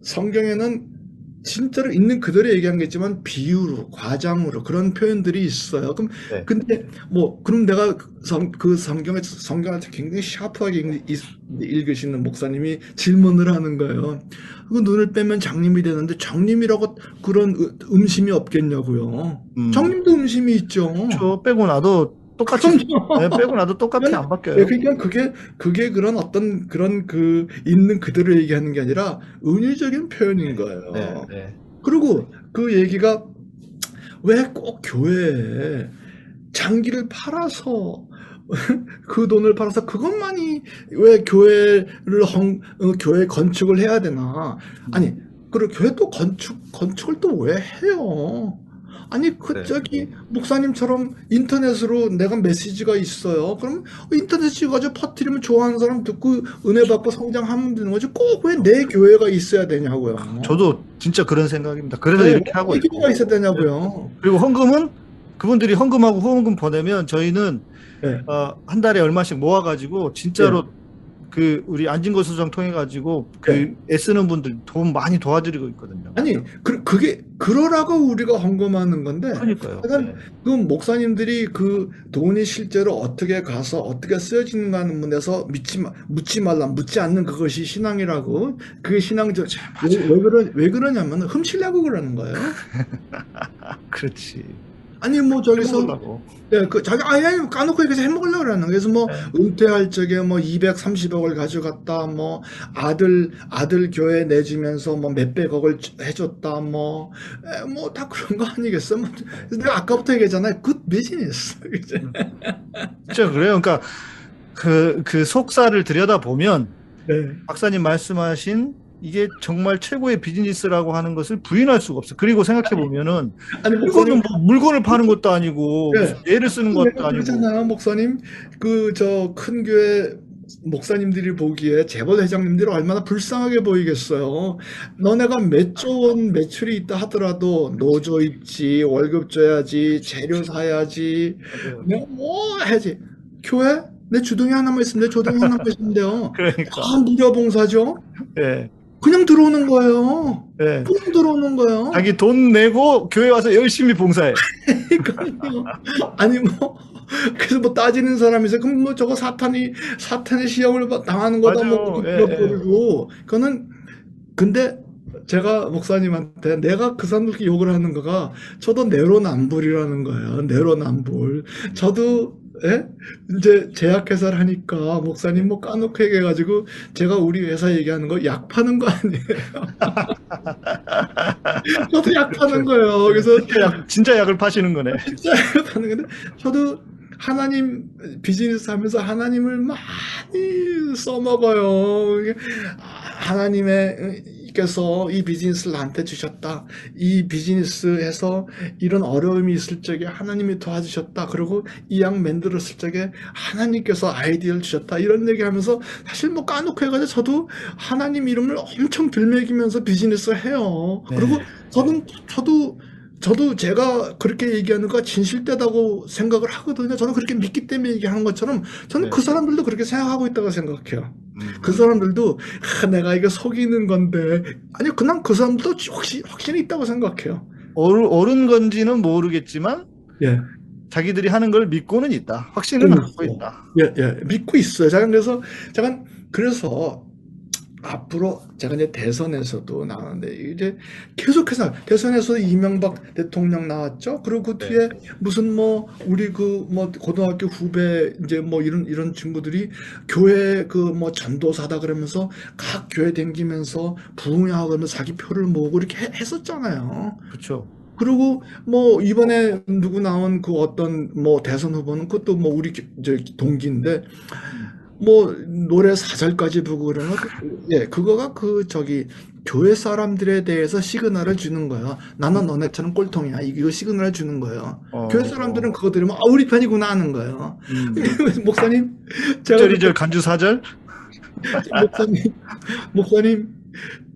성경에는 진짜로 있는 그대로 얘기한 게 있지만 비유로 과장으로 그런 표현들이 있어요. 그럼 네. 근데 뭐 그럼 내가 성, 그 성경에 성경을 굉장히 샤프하게 읽, 읽으시는 목사님이 질문을 하는 거예요. 그 눈을 빼면 장님이 되는데 장님이라고 그런 음심이 없겠냐고요. 음. 장님도 음심이 있죠. 저 빼고 나도 똑같이 네, 빼고 나도 똑같이 안 바뀌어요. 네, 그러니까 그게 그게 그런 어떤 그런 그 있는 그대로 얘기하는 게 아니라 은유적인 표현인 거예요. 네, 네. 그리고 그 얘기가 왜 꼭 교회에 장기를 팔아서 그 돈을 팔아서 그것만이 왜 교회를 헝, 어, 교회 건축을 해야 되나? 아니, 그리고 교회 또 건축 건축을 또 왜 해요? 아니 그 네. 저기 목사님처럼 인터넷으로 내가 메시지가 있어요. 그럼 인터넷 찍어가지고 퍼뜨리면 좋아하는 사람 듣고 은혜 받고 성장하면 되는 거지. 꼭 왜 내 교회가 있어야 되냐고요. 저도 진짜 그런 생각입니다. 그래서 네, 이렇게 하고 내 있고. 교회가 있어야 되냐고요. 그리고 헌금은 그분들이 헌금하고 후원금 보내면 저희는 네. 어, 한 달에 얼마씩 모아가지고 진짜로 그 우리 안진거 수정 통해 가지고 그 네. 애쓰는 분들 돈 많이 도와드리고 있거든요. 아니 그, 그게 그러라고 우리가 헌금하는 건데 그러니까요. 네. 그 목사님들이 그 돈이 실제로 어떻게 가서 어떻게 쓰여지는가 하는 문에서 믿지 마, 묻지 말라 묻지 않는 그것이 신앙이라고 그게 신앙적 왜, 왜 그러 왜 그러냐면 훔치려고 그러는 거예요. 그렇지. 아니 뭐 저기서. 예, 그 자기 아예 까놓고 얘기해서 해먹으려고 그러는. 그래서 뭐 네. 은퇴할 적에 뭐 230억을 가져갔다, 뭐 아들 아들 교회 내주면서 뭐 몇백억을 주- 해줬다, 뭐 뭐 다 그런 거 아니겠어? 뭐 내가 아까부터 얘기했잖아요. Good business. 그죠? 진짜 그래요. 그러니까 그, 그 속사를 들여다 보면 네. 박사님 말씀하신 이게 정말 최고의 비즈니스라고 하는 것을 부인할 수가 없어. 그리고 생각해 보면은 아니 이거는 뭐 물건을 파는 것도 아니고 네. 예를 쓰는 것도 아니고 그러잖아요, 목사님. 그 저 큰 교회 목사님들이 보기에 재벌 회장님들이 얼마나 불쌍하게 보이겠어요. 너네가 몇 조 원 매출이 있다 하더라도 노조 있지, 월급 줘야지, 재료 사야지, 내가 뭐 해야지. 교회? 내 주둥이 하나만 있으면 돼. 주둥이 하나만 있으면 돼요. 그러니까 다 무료 봉사죠? 예. 그냥 들어오는 거예요. 예. 그냥 들어오는 거예요. 자기 돈 내고 교회 와서 열심히 봉사해. 아니 뭐 그래서 뭐 따지는 사람이 있어요. 그럼 뭐 저거 사탄이 사탄의 시험을 받- 당하는 거다 뭐 맞아요. 그렇게 예, 버리고 그거는 근데 제가 목사님한테 내가 그 사람들께 욕을 하는 거가 저도 내로남불이라는 거예요. 내로남불. 저도 예? 이제 제약회사를 하니까 목사님 뭐 까놓고 얘기해가지고 제가 우리 회사 얘기하는 거 약 파는 거 아니에요. 저도 약 파는 거예요. 그래서 진짜 약, 진짜 약을 파시는 거네. 진짜 하는 건데 저도 하나님 비즈니스 하면서 하나님을 많이 써먹어요. 이게 하나님의 께서 이 비즈니스를 나한테 주셨다. 이 비즈니스에서 이런 어려움이 있을 적에 하나님이 도와주셨다. 그리고 이약 만들었을 적에 하나님께서 아이디어를 주셨다. 이런 얘기하면서 사실 뭐 까놓고 해가지고 저도 하나님 이름을 엄청 들먹이면서 비즈니스를 해요. 네. 그리고 저는 저도 저도 제가 그렇게 얘기하는 거 진실되다고 생각을 하거든요. 저는 그렇게 믿기 때문에 얘기하는 것처럼 저는 네. 그 사람들도 그렇게 생각하고 있다고 생각해요. 음. 그 사람들도 아, 내가 이거 속이는 건데 아니 그냥 그 사람들도 확신, 확신이 있다고 생각해요. 옳, 옳은 건지는 모르겠지만 예, 자기들이 하는 걸 믿고는 있다. 확신은 음. 갖고 있다. 예, 예, 믿고 있어요. 제가 그래서 제가 그래서 앞으로 제가 이제 대선에서도 나왔는데 이제 계속해서 대선에서 이명박 대통령 나왔죠. 그리고 그 네. 뒤에 무슨 뭐 우리 그 뭐 고등학교 후배 이제 뭐 이런 이런 친구들이 교회 그 뭐 전도사다 그러면서 각 교회 댕기면서 부흥하고 그러면서 자기 표를 모으고 이렇게 해- 했었잖아요. 그렇죠. 그리고 뭐 이번에 누구 나온 그 어떤 뭐 대선 후보는 그것도 뭐 우리 기- 저 동기인데 뭐 노래 사절까지 부르고 그러는 거, 예 그거가 그 저기 교회 사람들에 대해서 시그널을 주는 거예요. 나는 너네처럼 꼴통이야. 이거 시그널을 주는 거예요. 어, 교회 사람들은 그거 들으면 아 우리 편이구나 하는 거예요. 음. 목사님 제가 절이절 간주 사절 목사님, 목사님,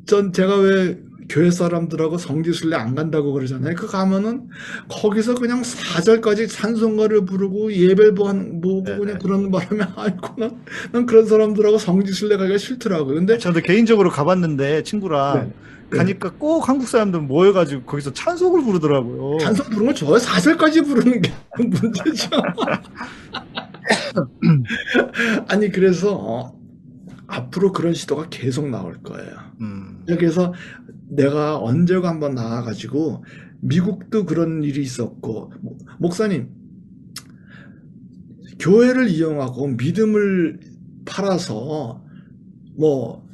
전 제가 왜 교회 사람들하고 성지순례 안 간다고 그러잖아요. 그 가면은 거기서 그냥 사절까지 찬송가를 부르고 예배를 보고 네네. 그냥 그러는 바람에 아이고 난, 난 그런 사람들하고 성지순례 가기가 싫더라고요. 근데 저도 개인적으로 가봤는데 친구랑 네. 가니까 꼭 한국 사람들 모여가지고 거기서 찬송을 부르더라고요. 찬송 부르는 거 좋아요. 사절까지 부르는 게 문제죠. 아니 그래서 어, 앞으로 그런 시도가 계속 나올 거예요. 음. 그래서 내가 언제가 한번 나와가지고 미국도 그런 일이 있었고 목- 목사님 교회를 이용하고 믿음을 팔아서 뭐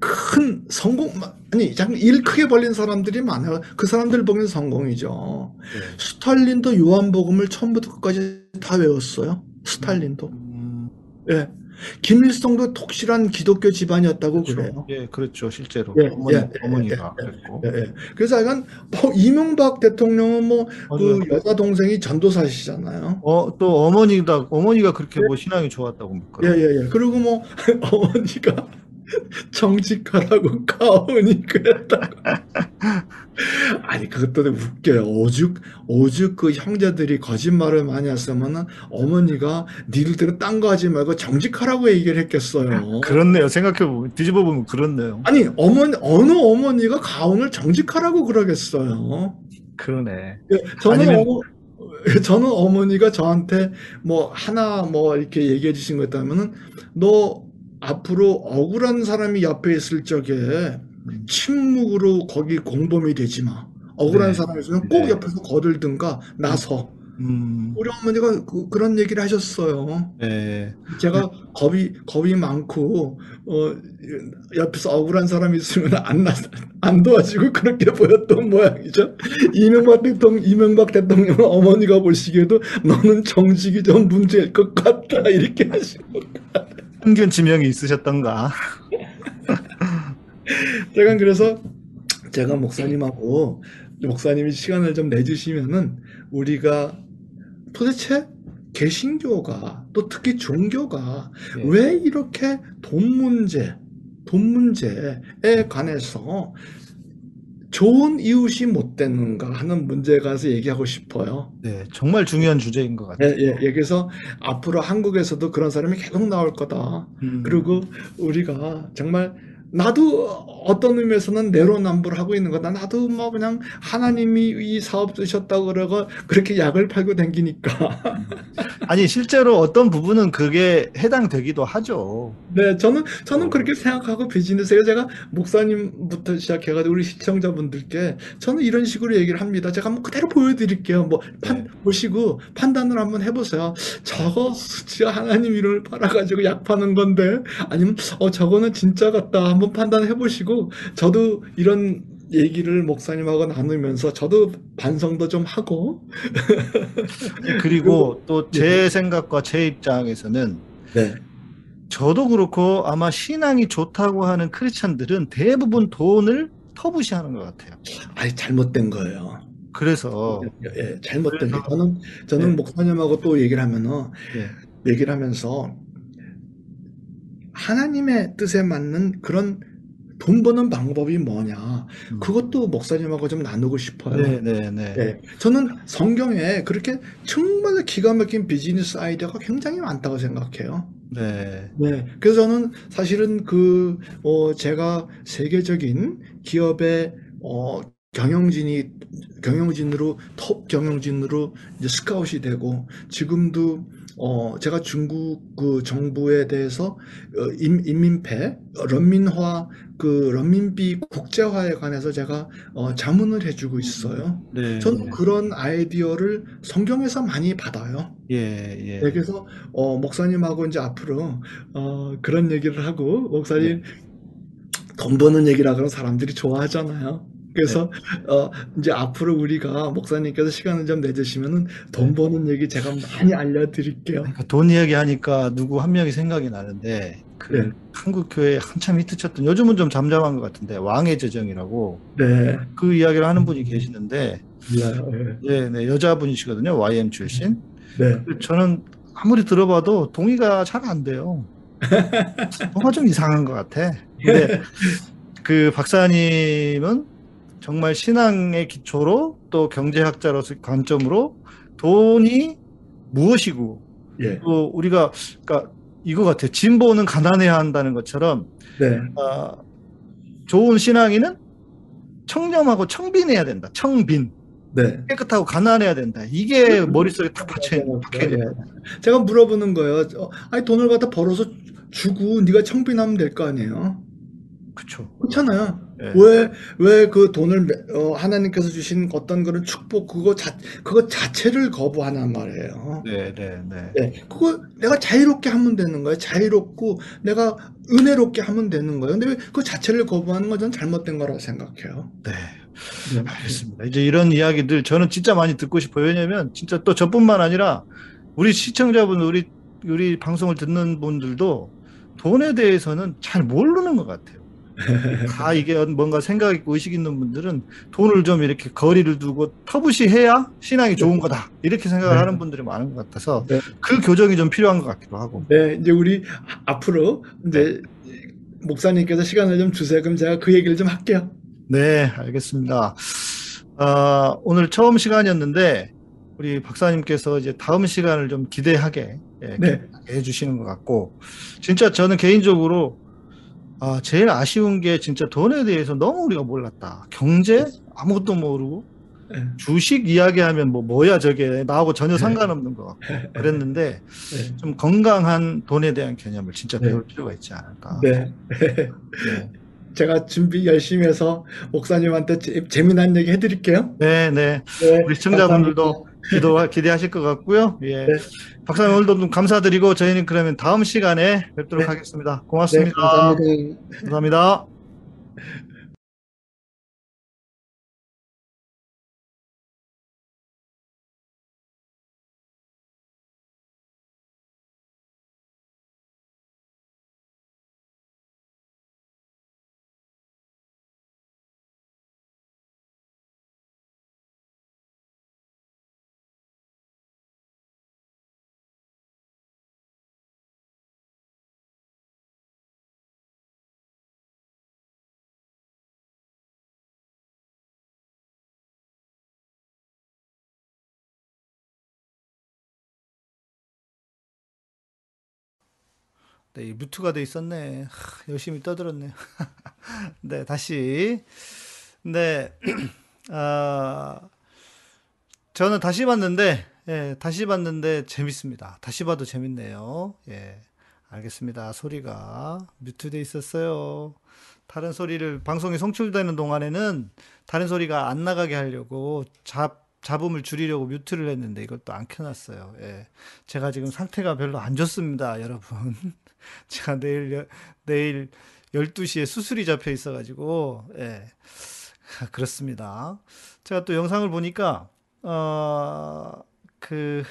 큰 성공 아니 일 크게 벌린 사람들이 많아요. 그 사람들 보기엔 성공이죠. 네. 스탈린도 요한복음을 처음부터 끝까지 다 외웠어요. 스탈린도. 음. 예. 김일성도 독실한 기독교 집안이었다고 그렇죠. 그래요 예, 그렇죠. 실제로 예, 어머니, 예, 어머니가 예, 그랬고. 예, 예. 그래서 약간 뭐 이명박 대통령은 뭐. 그 여자 동생이 전도사시잖아요. 어, 또 어머니다 어머니가 그렇게 뭐 신앙이 좋았다고 뭐 예. 예, 예. 그리고 뭐 어머니가 정직하라고 가오니 그랬다고. 아니 그것도 웃겨요. 오죽 오죽 그 형제들이 거짓말을 많이 했으면은 어머니가 니들들은 딴 거 하지 말고 정직하라고 얘기를 했겠어요. 그렇네요. 생각해 보면 뒤집어 보면 그렇네요. 아니 어머니 어느 어머니가 가온을 정직하라고 그러겠어요. 그러네. 예, 저는 아니면- 어머, 저는 어머니가 저한테 뭐 하나 뭐 이렇게 얘기해 주신 거 있다면은 너 앞으로 억울한 사람이 옆에 있을 적에 침묵으로 거기 공범이 되지 마. 억울한 네. 사람이 있으면 꼭 네. 옆에서 거들든가 나서. 음, 우리 어머니가 그, 런 얘기를 하셨어요. 네. 제가 겁이 겁이 많고 어 옆에서 억울한 사람이 있으면 안, 나, 안 도와주고 그렇게 보였던 모양이죠. 이명박 대통령 이명박 대통령 어머니가 보시기에도 너는 정직이 좀 문제일 것 같다 이렇게 하시고 편견 지명이 있으셨던가. 제가 그래서 제가 목사님하고 목사님이 시간을 좀 내주시면은 우리가 도대체 개신교가 또 특히 종교가 예. 왜 이렇게 돈 문제, 돈 문제에 관해서 좋은 이웃이 못 되는가 하는 문제에 관해서 얘기하고 싶어요. 네, 정말 중요한 주제인 것 같아요. 예, 예, 여기서 앞으로 한국에서도 그런 사람이 계속 나올 거다. 음, 그리고 우리가 정말 나도 어떤 의미에서는 내로남불 하고 있는 거다. 나도 뭐 그냥 하나님이 이 사업 주셨다고 그러고 그렇게 약을 팔고 다니니까. 아니 실제로 어떤 부분은 그게 해당되기도 하죠. 네, 저는 저는 그렇게 생각하고 비즈니스에 제가 목사님부터 시작해가지고 우리 시청자분들께 저는 이런 식으로 얘기를 합니다. 제가 한번 그대로 보여드릴게요. 뭐 판, 네. 보시고 판단을 한번 해보세요. 저거 진짜 하나님 이름을 팔아가지고 약 파는 건데 아니면 어 저거는 진짜 같다. 한번 판단해 보시고 저도 이런 얘기를 목사님하고 나누면서 저도 반성도 좀 하고 그리고 또제 생각과 제 입장에서는 네. 저도 그렇고 아마 신앙이 좋다고 하는 크리스찬들은 대부분 돈을 터부시하는 것 같아요. 아니 잘못된 거예요. 그래서 예, 잘못된 게 그래서- 저는 저는 네. 목사님하고 또 얘기를 하면은 예, 얘기를 하면서 하나님의 뜻에 맞는 그런 돈 버는 방법이 뭐냐 음. 그것도 목사님하고 좀 나누고 싶어요. 네, 네, 네. 네, 저는 성경에 그렇게 정말 기가 막힌 비즈니스 아이디어가 굉장히 많다고 생각해요. 네. 네, 그래서 저는 사실은 그, 어, 제가 세계적인 기업의, 어, 경영진이, 경영진으로, 톱 경영진으로 이제 스카웃이 되고, 지금도, 어, 제가 중국 그 정부에 대해서, 어, 인, 인민폐, 어, 런민화, 그, 런민비 국제화에 관해서 제가, 어, 자문을 해주고 있어요. 네. 저는 그런 아이디어를 성경에서 많이 받아요. 예, 예. 네, 그래서 어, 목사님하고 이제 앞으로 어, 그런 얘기를 하고 목사님 돈 버는 얘기라 그러면 사람들이 좋아하잖아요. 그래서 어, 이제 앞으로 우리가 목사님께서 시간을 좀 내주시면은 돈 버는 얘기 제가 많이 알려드릴게요. 그러니까 돈 이야기 하니까 누구 한 명이 생각이 나는데 그 네. 한국 교회 한참 히트쳤던 요즘은 좀 잠잠한 것 같은데 왕의 재정이라고 네, 그 이야기를 하는 분이 계시는데 네, 네, 네, 여자분이시거든요. YM 출신. 네. 저는 아무리 들어봐도 동의가 잘 안 돼요. 뭔가 좀 이상한 것 같아. 근데 그 박사님은 정말 신앙의 기초로 또 경제학자로서 관점으로 돈이 무엇이고 예, 또 우리가 그러니까 이거 같아. 진보는 가난해야 한다는 것처럼 네, 아, 좋은 신앙인은 청렴하고 청빈해야 된다. 청빈. 네. 깨끗하고 가난해야 된다. 이게 머릿속에 딱 박혀 있는 박혀 있는 거야. 제가 물어보는 거예요. 어, 아니 돈을 갖다 벌어서 주고 네가 청빈하면 될 거 아니에요? 그쵸. 그렇잖아요. 예. 왜, 왜 그 돈을, 매- 어, 하나님께서 주신 어떤 그런 축복, 그거 자, 그거 자체를 거부하는 말이에요. 네, 네, 네. 네. 그거 내가 자유롭게 하면 되는 거예요. 자유롭고 내가 은혜롭게 하면 되는 거예요. 근데 왜 그 자체를 거부하는 건 저는 잘못된 거라고 생각해요. 네. 알겠습니다. 이제 이런 이야기들 저는 진짜 많이 듣고 싶어요. 왜냐면 진짜 또 저뿐만 아니라 우리 시청자분, 우리 우리 방송을 듣는 분들도 돈에 대해서는 잘 모르는 것 같아요. 다 이게 뭔가 생각 있고 의식 있는 분들은 돈을 좀 이렇게 거리를 두고 터부시 해야 신앙이 좋은 거다 이렇게 생각을 네. 하는 분들이 많은 것 같아서 네. 그 교정이 좀 필요한 것 같기도 하고. 네, 이제 우리 앞으로 이제 목사님께서 시간을 좀 주세요. 그럼 제가 그 얘기를 좀 할게요. 네, 알겠습니다. 어, 오늘 처음 시간이었는데 우리 박사님께서 이제 다음 시간을 좀 기대하게 예, 네. 해주시는 것 같고 진짜 저는 개인적으로 아, 제일 아쉬운 게 진짜 돈에 대해서 너무 우리가 몰랐다. 경제 아무것도 모르고 네. 주식 이야기하면 뭐 뭐야 저게 나하고 전혀 네. 상관없는 것 같고 그랬는데 네. 좀 건강한 돈에 대한 개념을 진짜 배울 필요가 있지 않을까. 네. 제가 준비 열심히 해서 목사님한테 재미난 얘기 해드릴게요. 네, 네. 네 우리 시청자분들도 기도 기대하실 것 같고요. 예. 네. 박사님 오늘도 좀 감사드리고 저희는 그러면 다음 시간에 뵙도록 네. 하겠습니다. 고맙습니다. 네, 감사합니다. 감사합니다. 네, 뮤트가 돼 있었네. 하, 열심히 떠들었네. 네, 다시. 네, 아, 저는 다시 봤는데, 예, 다시 봤는데 재밌습니다. 다시 봐도 재밌네요. 예, 알겠습니다. 소리가 뮤트돼 있었어요. 다른 소리를 방송이 송출되는 동안에는 다른 소리가 안 나가게 하려고 잡 잡음을 줄이려고 뮤트를 했는데 이것도 안 켜놨어요. 예. 제가 지금 상태가 별로 안 좋습니다, 여러분. 제가 내일, 내일 12시에 수술이 잡혀 있어가지고, 예. 그렇습니다. 제가 또 영상을 보니까, 어, 그,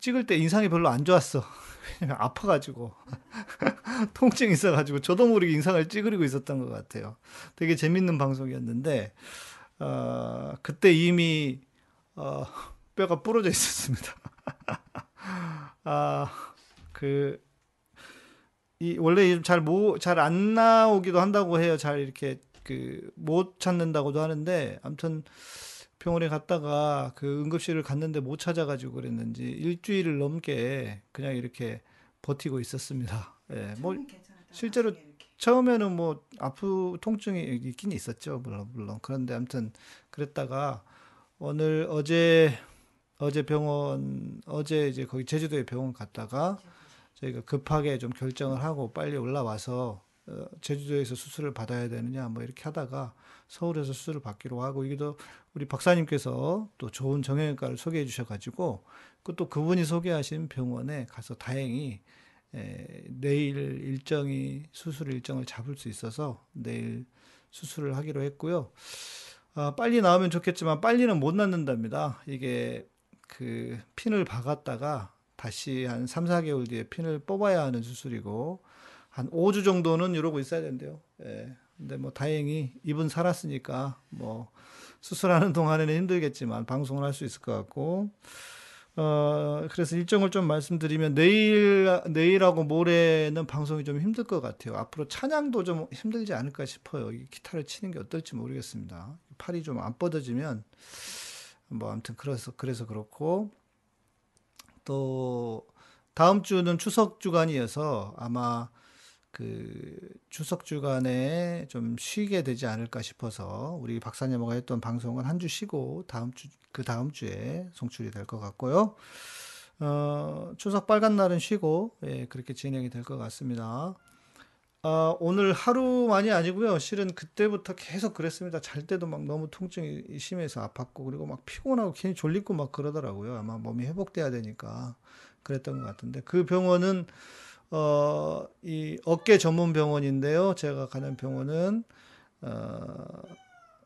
찍을 때 인상이 별로 안 좋았어. 아파가지고. 통증이 있어가지고 저도 모르게 인상을 찌그리고 있었던 것 같아요. 되게 재밌는 방송이었는데, 어, 그때 이미, 어, 뼈가 부러져 있었습니다. 아, 그, 이 원래 잘뭐잘안 나오기도 한다고 해요. 잘 이렇게 그 못 찾는다고도 하는데 아무튼 병원에 갔다가 그 응급실을 갔는데 못 찾아가지고 그랬는지 일주일을 넘게 그냥 이렇게 버티고 있었습니다. 예, 뭐 실제로 처음에는 뭐 아프 통증이 있긴 있었죠. 물론 물론 그런데 아무튼 그랬다가 오늘 어제 어제 병원 어제 이제 거기 제주도에 병원 갔다가 저희가 급하게 좀 결정을 하고 빨리 올라와서 어, 제주도에서 수술을 받아야 되느냐 뭐 이렇게 하다가 서울에서 수술을 받기로 하고 이게 또 우리 박사님께서 또 좋은 정형외과를 소개해 주셔가지고 또 그분이 소개하신 병원에 가서 다행히 에, 내일 일정이 수술 일정을 잡을 수 있어서 내일 수술을 하기로 했고요. 아, 빨리 나오면 좋겠지만 빨리는 못 낫는답니다. 이게 그 핀을 박았다가 다시 한 3, 4개월 뒤에 핀을 뽑아야 하는 수술이고 한 5주 정도는 이러고 있어야 된대요. 예. 근데 뭐 다행히 이분 살았으니까 뭐 수술하는 동안에는 힘들겠지만 방송을 할 수 있을 것 같고 어 그래서 일정을 좀 말씀드리면 내일 내일하고 모레는 방송이 좀 힘들 것 같아요. 앞으로 찬양도 좀 힘들지 않을까 싶어요. 이 기타를 치는 게 어떨지 모르겠습니다. 팔이 좀 안 뻗어지면 뭐 아무튼 그래서 그래서 그렇고 또 다음 주는 추석 주간이어서 아마 그 추석 주간에 좀 쉬게 되지 않을까 싶어서 우리 박사님하고 했던 방송은 한 주 쉬고 다음 주 그 다음 주에 송출이 될 것 같고요. 어, 추석 빨간 날은 쉬고 예, 그렇게 진행이 될 것 같습니다. 아, 오늘 하루만이 아니고요. 실은 그때부터 계속 그랬습니다. 잘 때도 막 너무 통증이 심해서 아팠고 그리고 막 피곤하고 괜히 졸리고 막 그러더라고요. 아마 몸이 회복돼야 되니까 그랬던 것 같은데 그 병원은 어, 이 어깨 전문 병원인데요. 제가 가는 병원은 어,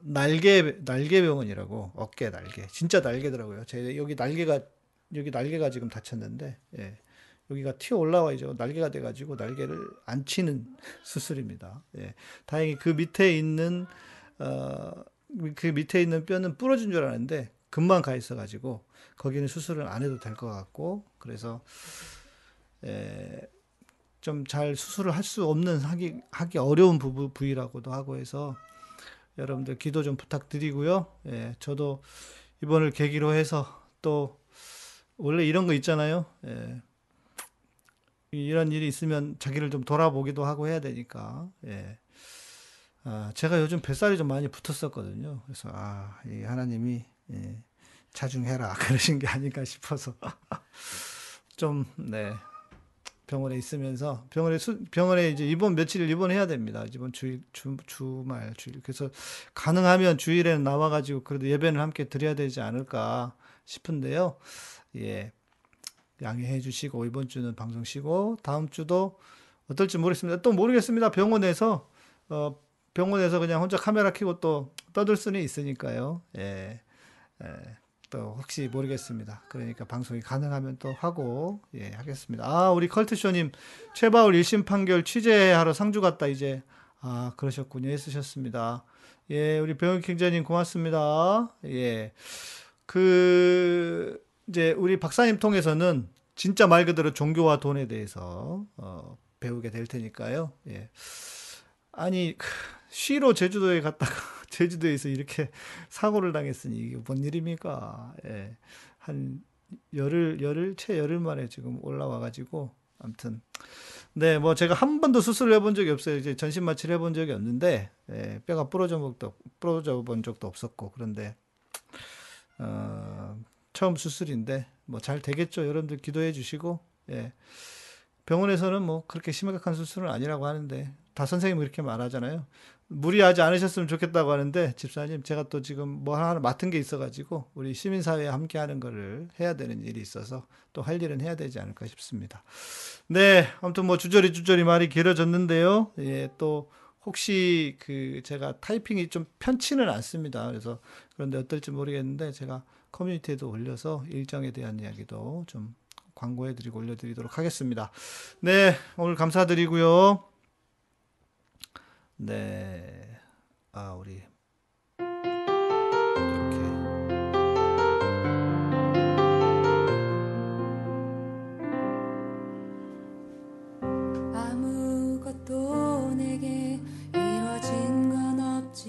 날개 날개 병원이라고 어깨 날개 진짜 날개더라고요. 제 여기 날개가 여기 날개가 지금 다쳤는데 예. 여기가 튀어 올라와 이제 날개가 돼가지고 날개를 안 치는 수술입니다. 예. 다행히 그 밑에 있는 어, 그 밑에 있는 뼈는 부러진 줄 알았는데 금방 가 있어가지고 거기는 수술을 안 해도 될 것 같고 그래서 예, 좀 잘 수술을 할 수 없는 하기 하기 어려운 부부 부위라고도 하고 해서 여러분들 기도 좀 부탁드리고요. 예, 저도 이번을 계기로 해서 또 원래 이런 거 있잖아요. 예, 이런 일이 있으면 자기를 좀 돌아보기도 하고 해야 되니까. 예. 아, 제가 요즘 뱃살이 좀 많이 붙었었거든요. 그래서 아, 이 하나님이 예, 자중해라 그러신 게 아닌가 싶어서 좀 네. 병원에 있으면서 병원에 수, 병원에 이제 입원 며칠 입원해야 됩니다. 이번 주일 주, 주말 주일 그래서 가능하면 주일에는 나와 가지고 그래도 예배는 함께 드려야 되지 않을까 싶은데요. 예. 양해해 주시고 이번 주는 방송 쉬고 다음 주도 어떨지 모르겠습니다. 또 모르겠습니다. 병원에서 어 병원에서 그냥 혼자 카메라 켜고 또 떠들 수는 있으니까요. 예. 예. 또 혹시 모르겠습니다. 그러니까 방송이 가능하면 또 하고 예 하겠습니다. 아 우리 컬트쇼님 최바울 1심 판결 취재하러 상주 갔다 이제 아 그러셨군요. 애쓰셨습니다. 예 우리 병역행자님 고맙습니다. 예그 이제 우리 박사님 통해서는 진짜 말 그대로 종교와 돈에 대해서 어, 배우게 될 테니까요. 예. 아니 쉬로 제주도에 갔다가 제주도에서 이렇게 사고를 당했으니 이게 뭔 일입니까? 예. 한 열흘 열흘 채 열흘 만에 지금 올라와 가지고 아무튼 네, 뭐 제가 한 번도 수술을 해본 적이 없어요. 이제 전신 마취를 해본 적이 없는데 예, 뼈가 부러져 적도 부러져 본 적도 없었고 그런데 어, 처음 수술인데 뭐 잘 되겠죠. 여러분들 기도해 주시고 예. 병원에서는 뭐 그렇게 심각한 수술은 아니라고 하는데 다 선생님이 그렇게 말하잖아요. 무리하지 않으셨으면 좋겠다고 하는데 집사님 제가 또 지금 뭐 하나 맡은 게 있어가지고 우리 시민사회에 함께하는 거를 해야 되는 일이 있어서 또 할 일은 해야 되지 않을까 싶습니다. 네, 아무튼 뭐 주저리 주저리 말이 길어졌는데요. 예, 또 혹시 그 제가 타이핑이 좀 편치는 않습니다. 그래서 그런데 어떨지 모르겠는데 제가 커뮤니티에도 올려서 일정에 대한 이야기도 좀 광고해드리고 올려드리도록 하겠습니다. 네, 오늘 감사드리고요. 네, 아 우리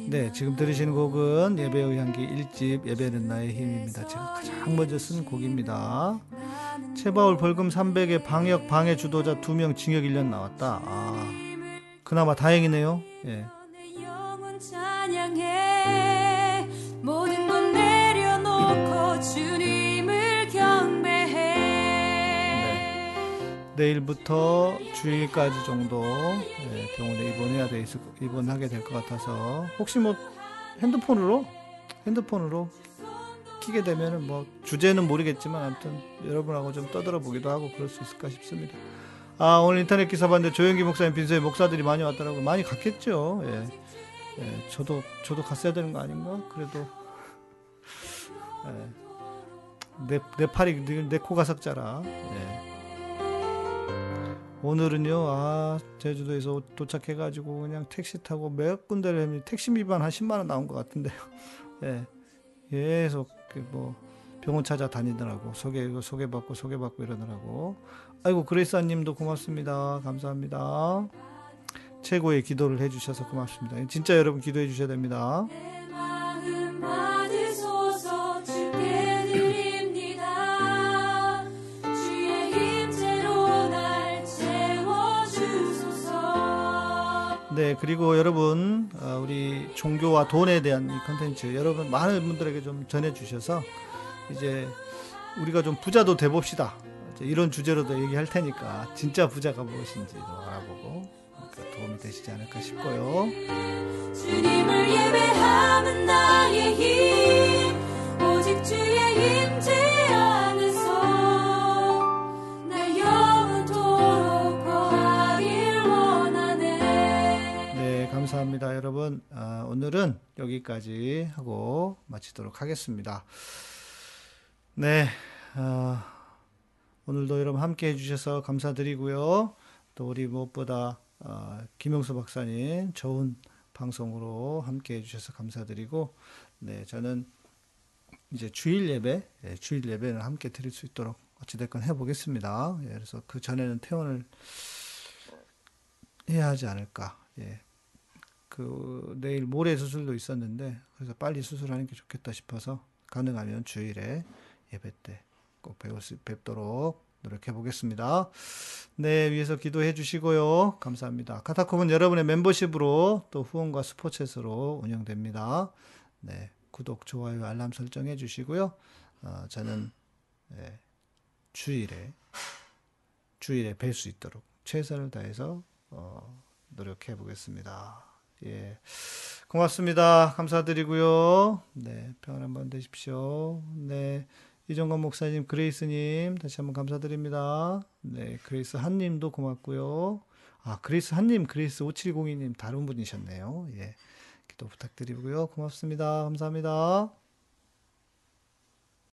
네, 지금 들으시는 곡은 예배의 향기 1집 예배는 나의 힘입니다. 제가 가장 먼저 쓴 곡입니다. 최바울 벌금 300에 방역 방해 주도자 2명 징역 1년 나왔다. 아, 그나마 다행이네요. 예. 내일부터 주일까지 정도 예, 병원에 입원해야 돼 있을 입원하게 될 것 같아서 혹시 뭐 핸드폰으로 핸드폰으로 키게 되면은 뭐 주제는 모르겠지만 아무튼 여러분하고 좀 떠들어 보기도 하고 그럴 수 있을까 싶습니다. 아 오늘 인터넷 기사 봤는데 조영기 목사님 빈소에 목사들이 많이 왔더라고 많이 갔겠죠. 예. 예, 저도 저도 갔어야 되는 거 아닌가? 그래도 예. 내, 내 팔이 내 코가 석자라. 예. 오늘은요, 아, 제주도에서 도착해가지고 그냥 택시 타고 몇 군데를 했는데 택시비만 한 10만원 나온 것 같은데요. 예. 계속 뭐 병원 찾아 다니더라고. 소개, 소개받고 소개받고 이러더라고. 아이고, 그레이스님도 고맙습니다. 감사합니다. 최고의 기도를 해주셔서 고맙습니다. 진짜 여러분 기도해 주셔야 됩니다. 네, 그리고 여러분, 어, 우리 종교와 돈에 대한 이 컨텐츠, 여러분, 많은 분들에게 좀 전해주셔서, 이제, 우리가 좀 부자도 돼봅시다. 이런 주제로도 얘기할 테니까, 진짜 부자가 무엇인지도 알아보고, 그러니까 도움이 되시지 않을까 싶고요. 주님을 예배하는 나의 힘, 오직 주의 임재 감사합니다, 여러분. 아, 오늘은 여기까지 하고 마치도록 하겠습니다. 네, 어, 오늘도 여러분 함께 해주셔서 감사드리고요. 또 우리 무엇보다 어, 김영수 박사님 좋은 방송으로 함께 해주셔서 감사드리고, 네, 저는 이제 주일 예배, 예, 주일 예배는 함께 드릴 수 있도록 어찌됐건 해보겠습니다. 예, 그래서 그 전에는 퇴원을 해야 하지 않을까. 예. 그 내일 모레 수술도 있었는데 그래서 빨리 수술하는 게 좋겠다 싶어서 가능하면 주일에 예배 때 꼭 배울 수 뵙도록 노력해 보겠습니다. 네, 위에서 기도해 주시고요. 감사합니다. 카타콤은 여러분의 멤버십으로 또 후원과 스포츠로 운영됩니다. 네, 구독, 좋아요, 알람 설정해 주시고요. 어, 저는 네, 주일에 주일에 뵐 수 있도록 최선을 다해서 어, 노력해 보겠습니다. 예. 고맙습니다. 감사드리고요. 네. 평안한 밤 되십시오. 네. 이정관 목사님, 그레이스님, 다시 한번 감사드립니다. 네. 그레이스 한님도 고맙고요. 아, 그레이스 한님, 그레이스 5702님, 다른 분이셨네요. 예. 기도 부탁드리고요. 고맙습니다. 감사합니다.